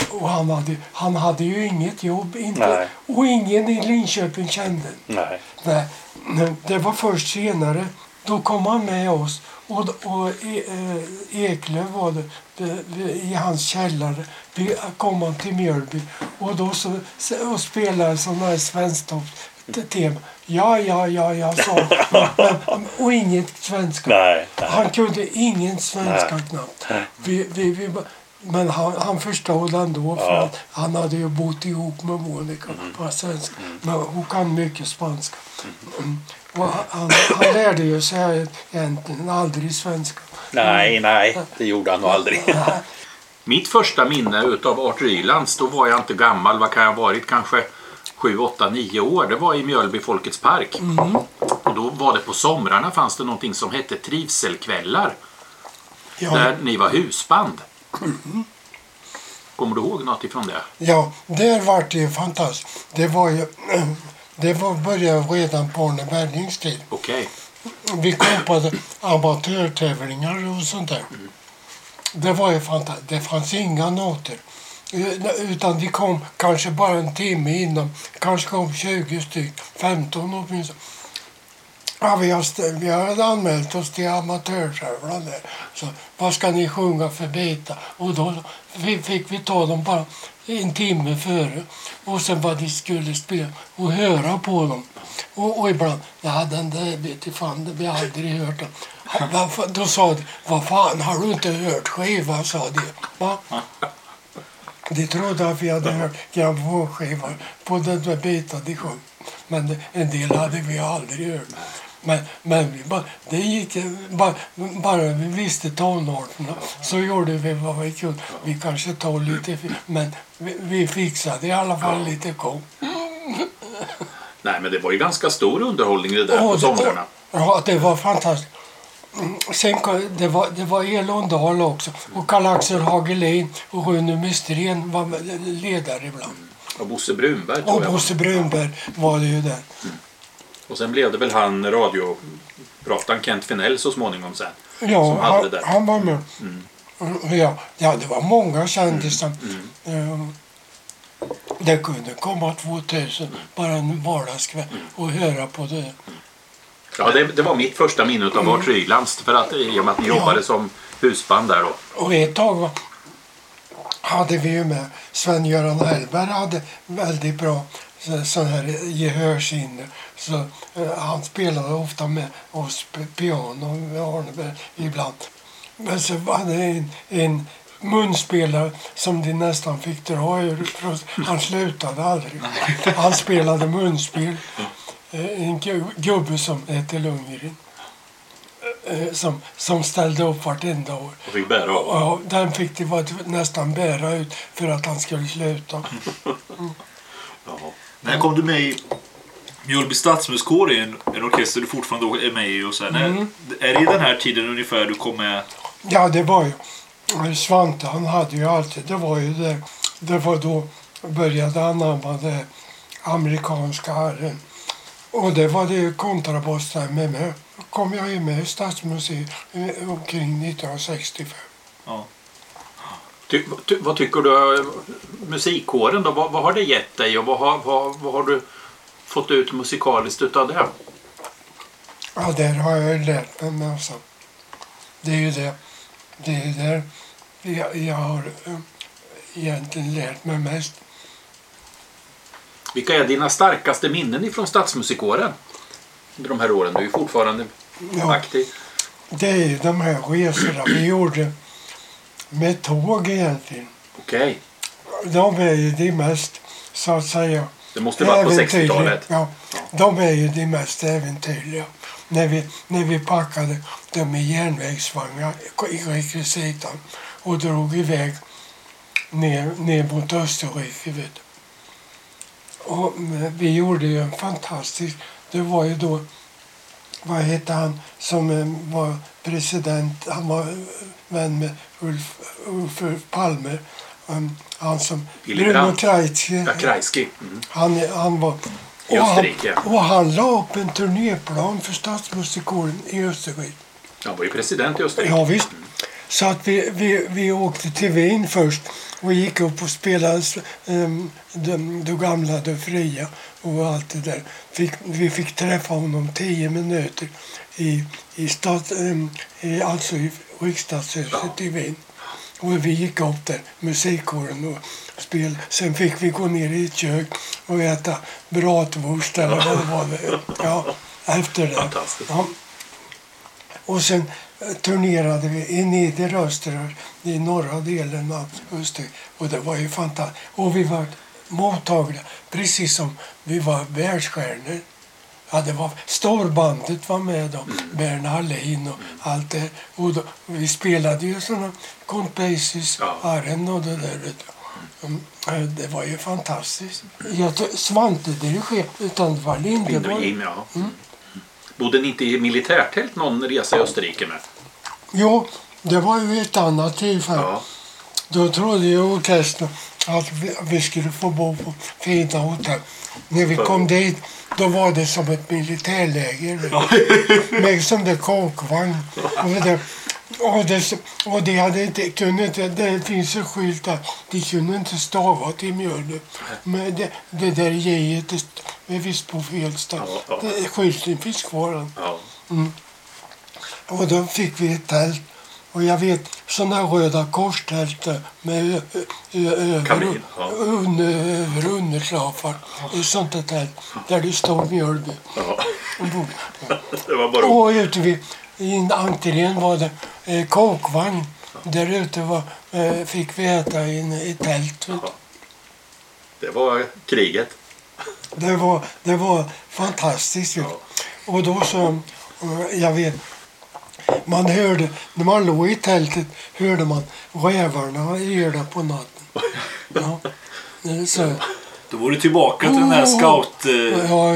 C: och, han, hade, han hade ju inget jobb. Inte, och ingen i Linköping kände.
A: Nej.
C: Nej, det var först senare. Då kom han med oss. Och, och e, eh, Eklöf var det, i hans källare. Vi kom han till Mjölby och då så, och spelade sådana här svensktopstema. Ja, ja, ja, ja, sa men, Och inget svenska.
A: Nej.
C: Han kunde ingen svenska
A: Nej.
C: knappt. Vi, vi, vi, men han, han förstod ändå för
A: Ja.
C: att han hade ju bott ihop med Monica på svenska. Men hon kan mycket spanska. Mm. Och han, han, han lärde ju sig egentligen aldrig svenska.
A: Nej, nej, det gjorde han nog aldrig. Mitt första minne utav Art Rylands, då var jag inte gammal. Vad kan jag ha varit? Kanske 7, 8, 9 år. Det var i Mjölby Folkets Park. Och då var det på somrarna fanns det någonting som hette trivselkvällar.
C: Ja,
A: Där ni var husband. Kommer du ihåg något ifrån det?
C: ja, där var det ju fantastiskt. Det var ju... Det var, började redan på Arne Berlings tid.
A: Okej.
C: Vi kom på amatörtävlingar och sånt där. Det var ju fantastiskt. Det fanns inga noter. Eh, utan de kom kanske bara en timme innan. Kanske kom 20 stycken, 15 åtminstone. Ja, vi, har vi har anmält oss till amatörtävlan där. Så vad ska ni sjunga för bitar? Och då fick vi ta dem bara en timme före. Och sen vad de skulle spela och höra på dem. Och, och ibland, ja den där vete fan, det vi aldrig hört den. Då sa de, vad fan har du inte hört skivan? sa de. Va? De trodde att vi hade hört grammofonskivor på den där biten de sjöng. Men en del hade vi aldrig hört. Men, men bara, det gick bara, bara vi visste tonarterna så gjorde vi vad vi kunde. Vi kanske tog lite, men vi, vi fixade i alla fall lite kom.
A: Nej, men det var ju ganska stor underhållning det där på
C: Och det-
A: somrarna.
C: Ja, det var fantastiskt. Mm, Sen det var, det var Elon Dahl också och Karl-Axel Hagelin och Rune Mistren var ledare ibland.
A: Och Bosse Brunberg tror
C: Och. Bosse Brunberg var det ju där.
A: Och sen blev det väl han radioprataren Kent Finell så småningom sen.
C: Ja,
A: som hade
C: han, han var med. Mm, Ja, ja, det var många kändisar. Ehm, Det kunde komma 2000 bara en vardagskväll och höra på det.
A: Ja, det, det var mitt första minne av Art Rylands för att, i och med att ni jobbade som husband där då.
C: Och ett tag hade vi ju med Sven-Göran Hellberg hade väldigt bra så- sån här gehörsinne. Så eh, han spelade ofta med oss piano med Arneberg ibland. Men så var det en, en munspelare som de nästan fick dra ur. Han slutade aldrig. Han spelade munspel. Eh, En gu- gubbe som hette Lundgren. eh, Som, som ställde upp vartenda år.
A: Och fick bära av.
C: Ja, den fick de vara nästan bära ut för att han skulle sluta.
A: Ja.
D: När kom du med i Mjölby stadsmuskår är en, en orkester du fortfarande är med i. Och så här.
C: Mm.
D: När, är det i den här tiden ungefär du kom med?
C: Ja, det var ju... Svante, han hade ju alltid... Det var ju det. Det var då började anamma det amerikanska arren. Och det var det kontrabas där med mig. Då kom jag ju med i Stadsmuseet eh, omkring 1965.
D: Ja.
A: Ty, ty, vad tycker du eh, musikkåren då? Vad, vad har det gett dig och vad har, vad, vad har du fått ut musikaliskt utav det?
C: Ja, där har jag ju lärt mig en massa. Det är ju det. Det är där jag, jag har eh, egentligen lärt mig mest.
A: Vilka är dina starkaste minnen ifrån Stadsmusikåren? Under de här åren. Du är ju fortfarande
C: Ja.
A: aktiv.
C: Det är ju de här resorna vi gjorde med tåg egentligen.
A: Okej.
C: De är ju de mest, så att säga,
A: Det måste vara på
C: äventyrliga.
A: 60-talet.
C: Ja, de är ju de mest äventyrliga. När vi, när vi packade dem i järnvägsvagnar i rekvisitan och drog iväg ner, ner mot Österrike. Vet du. Och mm, vi gjorde ju en fantastisk... Det var ju då, vad hette han som eh, var president? Han var eh, vän med Ulf, Ulf Palme. Han som... Bruno. Kreisky.
A: Ja, Kreisky. Mm.
C: Han, han var...
A: I
C: och han,
A: Österrike.
C: och han la upp en turnéplan för Stadsmusikåren i Österrike.
A: Han var ju president i Österrike.
C: Ja, visst. Så att vi, vi, vi åkte till Wien först och gick upp och spelade um, de, de gamla, de fria och allt det där. Fick, vi fick träffa honom tio minuter i, i, stat, um, i, alltså i riksdagshuset i Wien. Och vi gick upp där, musikkåren, och spelade. Sen fick vi gå ner i ett kök och äta bratwurst eller vad det var. Ja, efter det. Ja. Och sen turnerade vi i Niederösterreich i norra delen av Österrike. Och det var ju fantastiskt. Och vi var mottagliga precis som vi var världsstjärnor. Ja, det var, storbandet var med då,
A: Mm.
C: Bern Hallin och allt det. Och då, vi spelade ju såna Count Basies,
A: Ja.
C: Arren och det där. Mm, eh, Det var ju fantastiskt. Jag Svante dirigerade, utan det var Lindeborg.
A: Ja. Bodde ni inte i militärtält någon resa i Österrike med?
C: Jo, det var ju ett annat tillfälle.
A: Ja.
C: Då trodde ju orkestern att vi, vi skulle få bo på fina hotell. När vi kom dit, då var det som ett militärläger. Med som det kåkvagn. Och det, och det, och det hade inte, inte, det finns en skylt där, de kunde inte stava till Mjölby. Men det, det där J det är visst på fel ställe.
A: Ja, ja.
C: Det- Skylten finns kvar. än.
A: ja.
C: Och då fick vi ett tält. Och jag vet sådana röda korstält med över, under, över underslafar. Ett sånt där tält där det stod Mjölby.
A: ja. Det var bara
C: Och ute vid i entrén var det eh, kåkvagn. Där ute var, eh, fick vi äta i en- i tält.
A: Det var kriget.
C: Det var, det var fantastiskt. du. Och då så, eh, jag vet, man hörde, när man låg i tältet hörde man rävarna yra på natten. Ja. Eh, Så,
D: Då var du tillbaka till den här scout... Eh,
C: ja,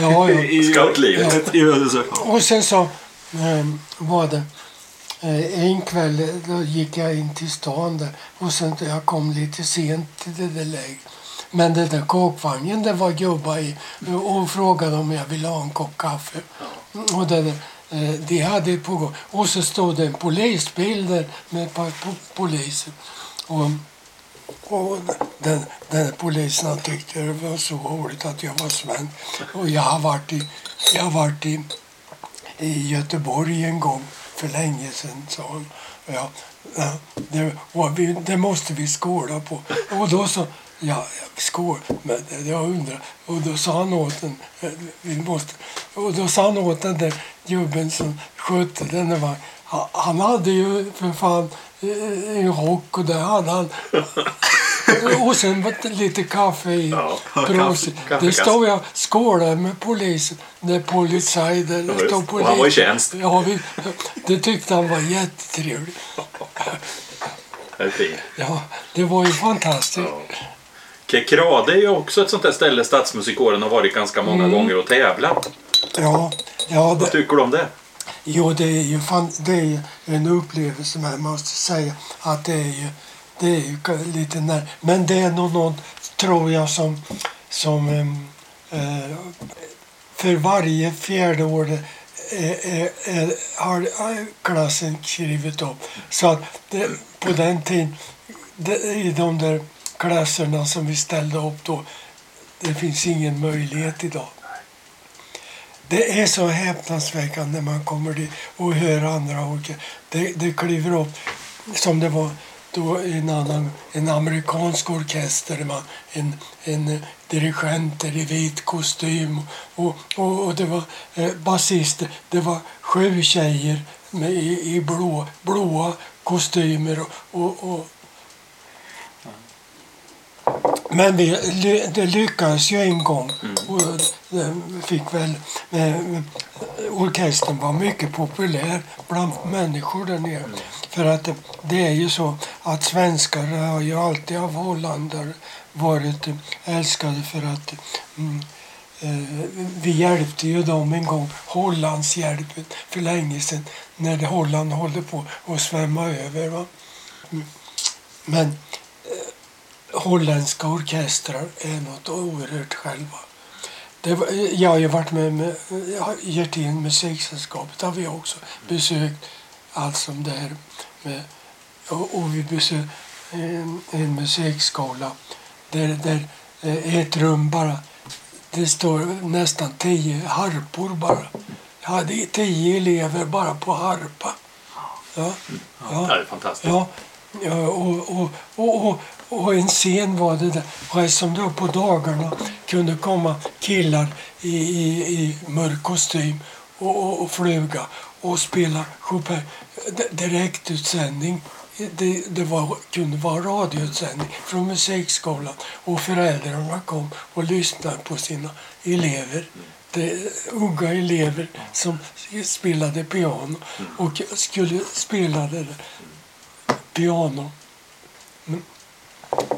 C: ja, ja.
D: i-
A: Scoutlivet.
D: Ödeshög.
C: Och sen så eh, var det Eh, en kväll eh, då gick jag in till stan där och sen jag kom lite sent till det där läget. Men den där kåkvagnen det var gubbar i eh, och frågade om jag ville ha en kopp kaffe. Och det de hade på gång. Och så stod det en polisbil där med ett par poliser. Och, och den, den polisen han tyckte det var så roligt att jag var svensk. Och jag har varit i, jag har varit i i Göteborg en gång för länge sedan, sa han. Ja, det, vi, det måste vi skåla på. Och då sa ja, skål, men jag undrar. Och då sa han åt den, eh, vi måste, och då sa han åt den där gubben som skötte den där vagnen. Han- hade ju för fan eh, en rock och det hade han. Och sen lite kaffe i.
A: Ja,
C: Prosit. Det stod jag skålade med polisen. Det. Det
A: just.
C: stod
A: Och
C: polis.
A: han var i tjänst.
C: Ja, vi, det tyckte han var jättetrevligt.
A: Det är.
C: Ja, det var ju fantastiskt.
A: Ja. Krade är ju också ett sånt där ställe Stadsmusikåren har varit ganska många gånger och tävlat.
C: Ja, ja
A: Vad
C: det,
A: tycker du om det?
C: jo, det är ju fan, det är en upplevelse, jag måste säga att det är ju, det är ju lite när, men det är nog något, tror jag, som, som eh, för varje fjärde år är, är, har klassen skrivit upp. Så att det, på den tiden, det, i de där klasserna som vi ställde upp då, det finns ingen möjlighet idag. Det är så häpnadsväckande när man kommer dit och hör andra orkestrar. Det, det kliver upp som det var då en annan, en amerikansk orkester, man, en, en dirigenter i vit kostym och, och, och det var eh, basister. Det var sju tjejer med, i, i blå, blåa kostymer och, och, och men vi, det lyckades ju en gång. Och det fick väl, eh, orkestern var mycket populär bland människor där nere. För att det, det är ju så att svenskar har ju alltid av holländare varit eh, älskade för att mm, eh, vi hjälpte ju dem en gång, Hollandshjälpen, för länge sedan när Holland håller på att svämma över. Va? Mm. Men holländska orkestrar är något oerhört själva. Det var, jag har ju varit med med Hjertén musiksällskapet har vi också besökt allt som det är med och, och vi besökte en, en musikskola där, där eh, ett rum bara det står nästan tio harpor bara. Jag hade tio elever bara på harpa. Ja, ja.
A: Det är fantastiskt.
C: Ja, ja och, och, och, och, och en scen var det där. Och eftersom då på dagarna kunde komma killar i, i, i mörk kostym och, och, och fluga och spela Chopin. Direktutsändning. Det, det var, kunde vara radioutsändning från musikskolan och föräldrarna kom och lyssnade på sina elever. Det, unga elever som spelade piano och skulle spela det där piano. Mm.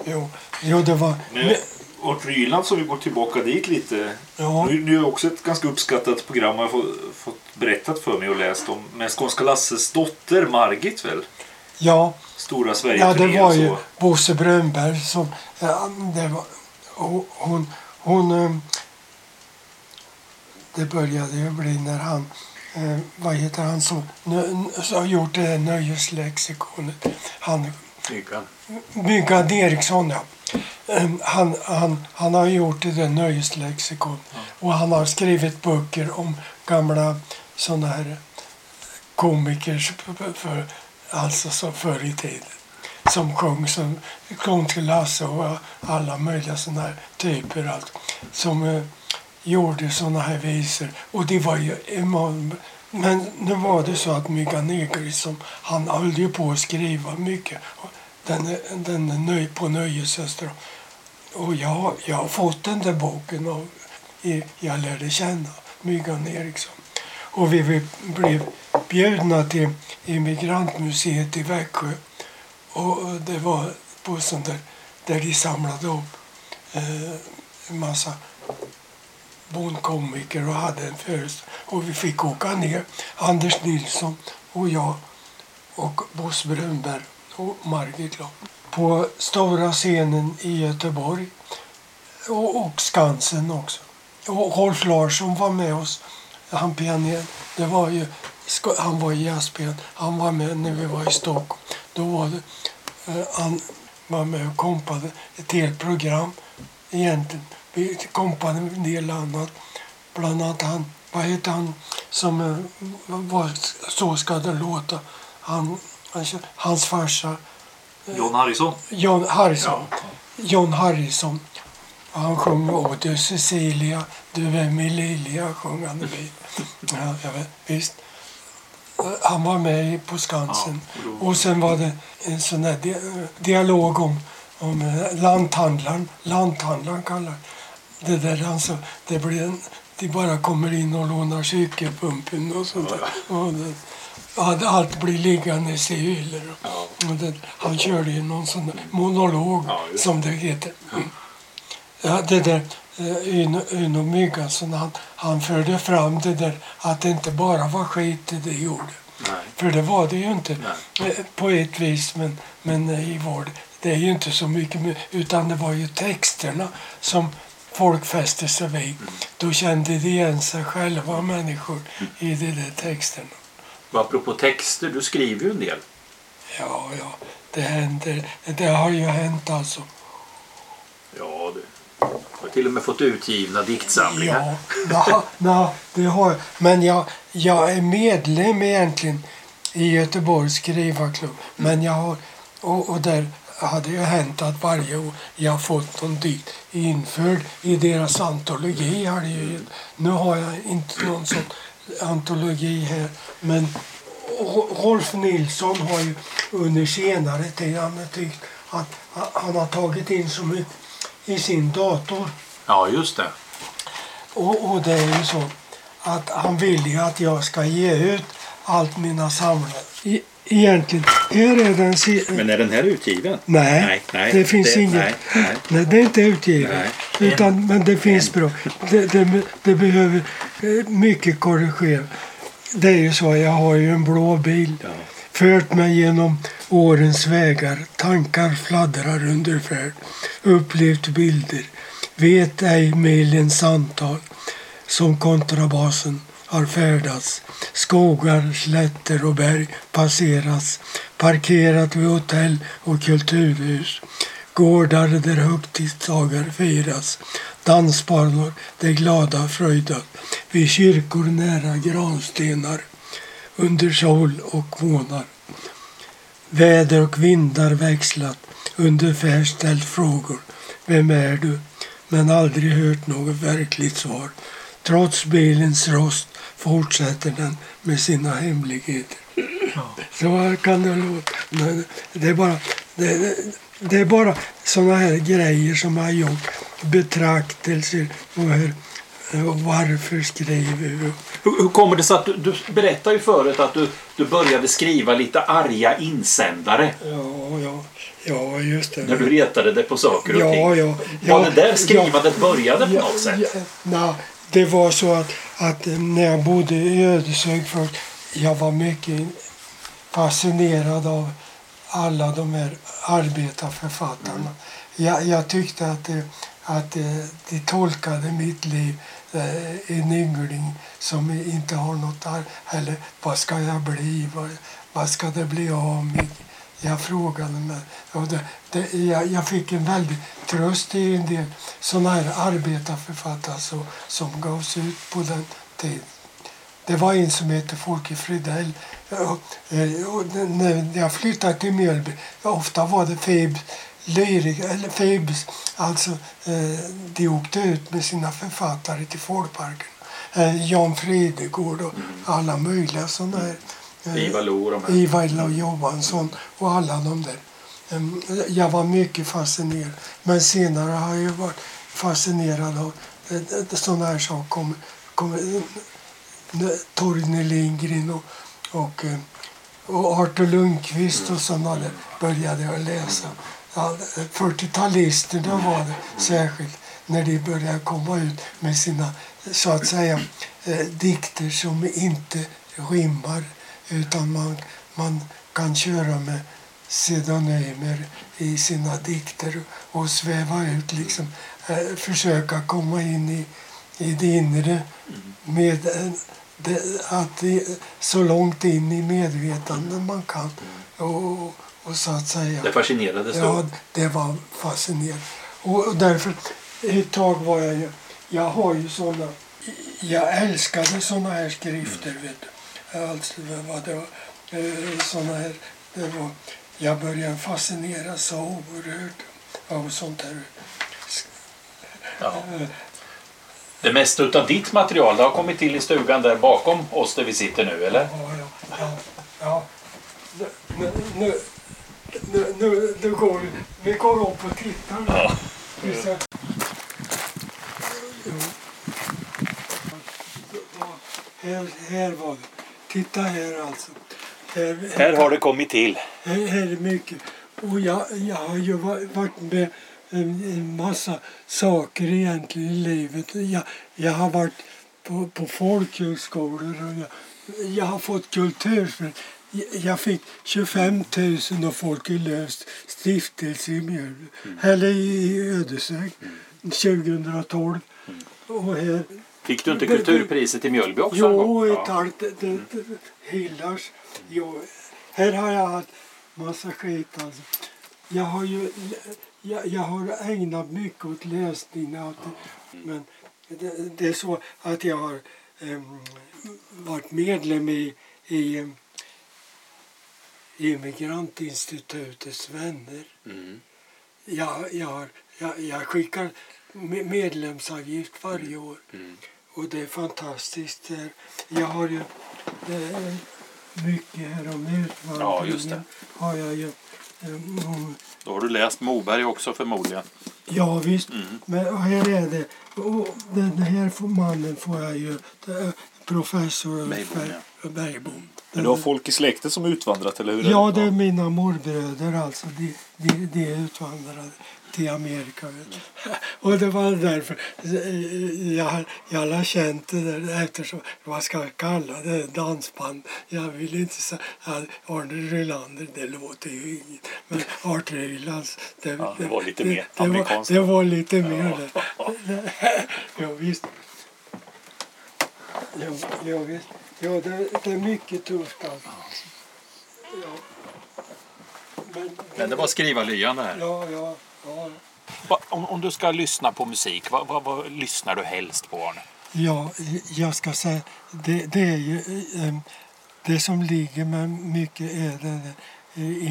C: Jo, jo, det var...
D: Men Art Ryland, så vi går tillbaka dit lite.
C: Ja.
D: Nu, nu är också ett ganska uppskattat program har jag fått, fått berättat för mig och läst om. Med Skånska Lasses dotter Margit väl?
C: Ja,
D: Stora
C: ja,
D: Sverige-turnén
C: det var ju
D: så.
C: Bosse Brönberg som... Ja, det var, hon... hon, hon eh, det började ju bli när han... Eh, vad heter han som, som har gjort det där nöjeslexikonet? Han
A: Myggan.
C: Myggan Eriksson, ja. Ehm, Han, han, han har gjort det där nöjeslexikon. Och han har skrivit böcker om gamla sådana här komiker för, alltså som förr i tiden. Som sjöng, som sjöng till Lasse och alla möjliga sådana här typer. Allt, som eh, gjorde sådana här visor. Och det var ju enormt. Men nu var det så att Myggan Eriksson, han höll ju på att skriva mycket. Den, den är nöj, på Nöjesöster. Och jag, jag har fått den där boken av jag lärde känna Myggan Eriksson. Och vi, blev bjudna till Immigrantmuseet i Växjö. Och det var på sånt där, där de samlade upp eh, en massa bondkomiker och hade en föreställning. Och vi fick åka ner, Anders Nilsson och jag och Bosse Brunberg och Margit Lamm på stora scenen i Göteborg och, och Skansen också. Och Rolf Larsson var med oss, han pianisten. Det var ju, han var i han var med när vi var i Stockholm. Då var det, eh, han var med och kompade ett helt program egentligen. Vi kompade en del annat. Bland annat han, vad heter han som eh, var Så ska det låta. Han, han, hans farsa
D: John Harrison.
C: John Harrison. John Harrison. Han sjöng Åh du Cecilia, du är min lilja, sjöng han. Ja, jag vet, visst. Han var med på Skansen. Och sen var det en sån där di- dialog om, om eh, lanthandlaren. Lanthandlaren kallar det där alltså, det blir en, de bara kommer in och lånar cykelpumpen och sånt där. Och det, ja, allt blir liggandes i hyllor. Han körde ju någon sån monolog som det heter. Mm. Ja, det där eh, Uno, Uno Myggason, han, han förde fram det där att det inte bara var skit det de gjorde.
A: Nej.
C: För det var det ju inte
A: Nej.
C: eh, på ett vis, men, men eh, i vår, det är ju inte så mycket, utan det var ju texterna som folk fäste sig vid. Då kände de igen sig själva, människor, i de där texterna.
A: Och apropå texter, du skriver ju en del.
C: Ja, ja, det händer. Det har ju hänt alltså.
A: Ja, du har till och med fått utgivna diktsamlingar.
C: Ja, ja, ja, det har jag. Men jag, jag är medlem egentligen i Göteborgs skrivarklubb. Men jag har, och, och där hade ju hänt att varje jag fått någon dikt införd i deras antologi. Ju. Nu har jag inte någon sån antologi här. Men Ro- Rolf Nilsson har ju under senare tid han tyckt att han har tagit in så mycket i sin dator.
A: Ja, just det.
C: Och, och det är ju så att han vill ju att jag ska ge ut allt mina samlade. Egentligen, är si-
A: Men är den här utgiven?
C: Nej,
A: Nej, nej,
C: det finns
A: det-
C: inget.
A: nej, nej.
C: Nej, det är inte utgivet.
A: Nej.
C: Utan, men det finns bra. Det, det, det behöver eh, mycket korrigera. Det är ju så, jag har ju en blå bil.
A: Ja.
C: Fört mig genom årens vägar. Tankar fladdrar under färd. Upplevt bilder. Vet ej milens antal. Som kontrabasen har färdats. Skogar, slätter och berg passeras. Parkerat vid hotell och kulturhus. Gårdar där högtidsdagar firas. Dansbanor där glada fröjdas. Vid kyrkor nära granstenar. Under sol och månar. Väder och vindar växlat. Under färd ställt frågor. Vem är du? Men aldrig hört något verkligt svar. Trots bilens rost fortsätter den med sina hemligheter. Så här kan det låta. Men Det är bara, det, det, är bara såna här grejer som har gjort. Betraktelser och hur, och varför skriver vi?
A: Hur, hur kommer det sig att du, du berättade ju förut att du, du började skriva lite arga insändare
C: Ja, ja, ja, just det.
A: när du retade dig på saker och
C: Ja,
A: ting.
C: ja,
A: Var
C: ja,
A: det där
C: ja.
A: skrivandet började på något sätt?
C: Ja, nej, det var så att, att när jag bodde i Ödeshög för jag var mycket fascinerad av alla de här arbetarförfattarna. Jag, jag tyckte att, det, att de tolkade mitt liv, eh, en yngling som inte har något ar- eller vad ska jag bli, vad, vad ska det bli av mig? Jag frågade mig. Och det, det, jag, jag fick en väldig tröst i en del sådana här arbetarförfattare som, som gavs ut på den tiden. Det var en som hette Folke Fridell. Eh, när jag flyttade till Mjölby, ofta var det Febs lyrik, eller Febs, alltså eh, de åkte ut med sina författare till folkparken. Eh, Jan Fredegård och alla möjliga sådana här. Eh,
A: Ivar Lo och de här.
C: Ivar Lo Johansson och alla de där. Jag var mycket fascinerad. Men senare har jag varit fascinerad av sådana här saker. Kom, kom, eh, Torgny Lindgren och, och, eh, och Artur Lundqvist och sådana där började jag läsa. Ja, 40-talisterna var det särskilt när de började komma ut med sina så att säga eh, dikter som inte rimmar utan man, man kan köra med pseudonymer i sina dikter och sväva ut liksom eh, försöka komma in i, i det inre med eh, det, att det, så långt in i medvetandet man kan och, och så att säga
A: Det fascinerade så.
C: Ja, det var fascinerande. Och och därför, ett tag var jag ju, jag har ju såna, jag älskade såna här skrifter, vet du. Alltså, vad det var, eh, såna här, det var, jag började fascineras så oerhört av sånt här.
A: Ja. Det mesta av ditt material det har kommit till i stugan där bakom oss där vi sitter nu, eller?
C: Ja, ja, ja, ja. Nu, nu, nu, nu, nu, går vi, vi går upp och tittar.
A: Ja.
C: Jo. Här, här var det. Titta här alltså. Här,
A: Här har det kommit till.
C: här, här är mycket. Och jag, jag har ju va- varit med en, massa saker egentligen i livet. Jag, jag har varit på, på folkhögskolor och jag, jag har fått kulturspel. Jag- Jag fick 25 000 av Folkelöst stiftelse i Mjölby, eller i Ödeshög 2012. Och här,
A: Fick du inte kulturpriset i Mjölby också?
C: Jo, ett halvt det, det, Hillars. Jo, här har jag haft massa skit alltså. Jag har ju jag, jag har ägnat mycket åt läsning. Att, Men det, det är så att jag har em, varit medlem i, i Immigrantinstitutets vänner.
A: Mm.
C: Jag, jag, har- jag, jag skickar me- medlemsavgift varje år.
A: Mm.
C: Och det är fantastiskt. Jag har ju eh, mycket här om utvandringen.
A: Ja, just det.
C: Har jag ju, eh, om,
A: Då har du läst Moberg också förmodligen.
C: ja visst,
A: Mm.
C: men här är det. Och den här mannen får jag ju, är professor
A: Bergbom,
C: Ber- Bergbom.
D: Men du har folk i släkten som utvandrat, eller hur?
C: Ja, det är mina morbröder alltså. De, de, de är utvandrade till Amerika. Och det var därför eh, jag, jag har känt det där eftersom, vad ska jag kalla det, dansband. Jag vill inte säga Arne Rylander, det låter ju inget. Men Art Rylands, det,
D: Ja, det var lite
C: det,
D: mer
C: det, var,
D: amerikanskt.
C: det var lite mer det. Ja, visst. Ja, ja, visst. Ja, det, det är mycket tufft alltså. Ja. Men,
A: Men det var skrivarlyan det här.
C: Ja, ja, ja.
A: Va- Om, om du ska lyssna på musik, vad, vad, vad lyssnar du helst på Arne?
C: Ja, jag ska säga, det, det är ju eh, det som ligger med mycket är den eh,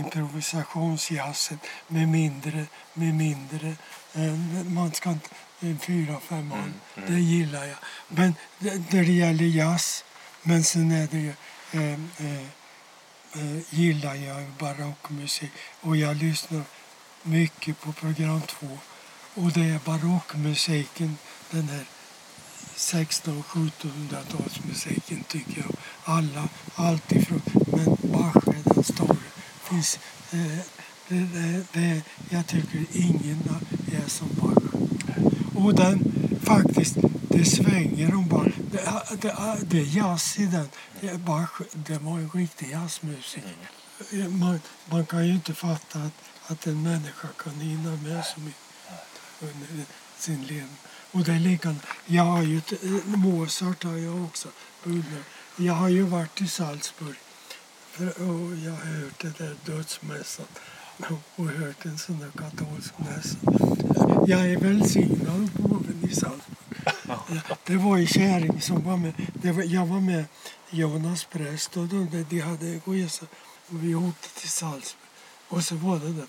C: improvisationsjazzen med mindre, med mindre, eh, man ska inte, en fyra, fem man, det gillar jag. Men det- det gäller jazz, men sen är det ju eh, eh, eh, gillar jag barockmusik och jag lyssnar mycket på program två. Och det är barockmusiken, den här 1600 och 1700-talsmusiken tycker jag. Alla, allt ifrån, men Bach är den stora. Finns, eh, det, det, det, jag tycker ingen är som Bach. Och den faktiskt, det svänger om bara... Det, det, det är jazz i den. Det är det var en riktig jazzmusik. Man, man kan ju inte fatta att, att en människa kan hinna med så mycket under sin levnad. Och det är likadant. Jag har ju, Mozart har jag också beundrat. Jag har ju varit i Salzburg och jag har hört det där dödsmässan och hört en sån där katolsk mässa. Jag är välsignad av påven i Salzburg. Det var en Käring som var med. Det var, jag var med Jonas präst och de, de hade en resa och vi åkte till Salzburg. Och så var det där.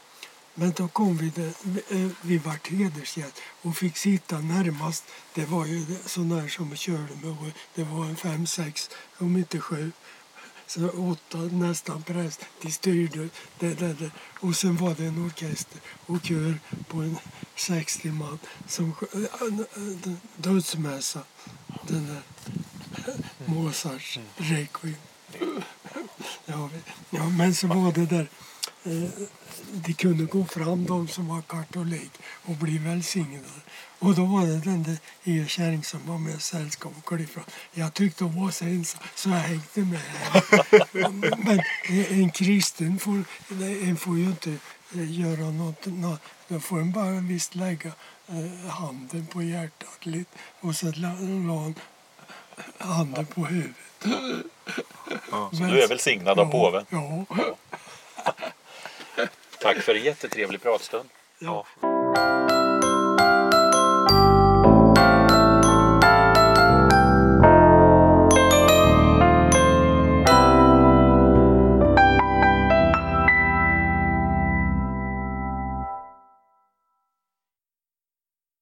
C: Men då kom vi, där, vi, vi vart hedersgäst och fick sitta närmast. Det var ju sådana där som körde med. Det var en fem, sex, om inte sju. Så åtta nästan präst. De styrde det, det, det. Och sen var det en orkester och kör på en 60 man som sjö- äh, äh, dödsmässa. Den där Mozarts Requiem. Ja, men så var det där de kunde gå fram, de som var katolik, och bli välsignade. Och då var det den där er kärring som var med sällskap fram. Jag tyckte hon var så ensam, så jag hängde med. Men en en kristen får, en får ju inte eh, göra något. något då får en bara visst lägga eh, handen på hjärtat lite och så la, han handen på huvudet.
D: Så
C: Men-
D: du är välsignad av påven.
C: Ja,
A: Tack för en jättetrevlig pratstund.
C: ja.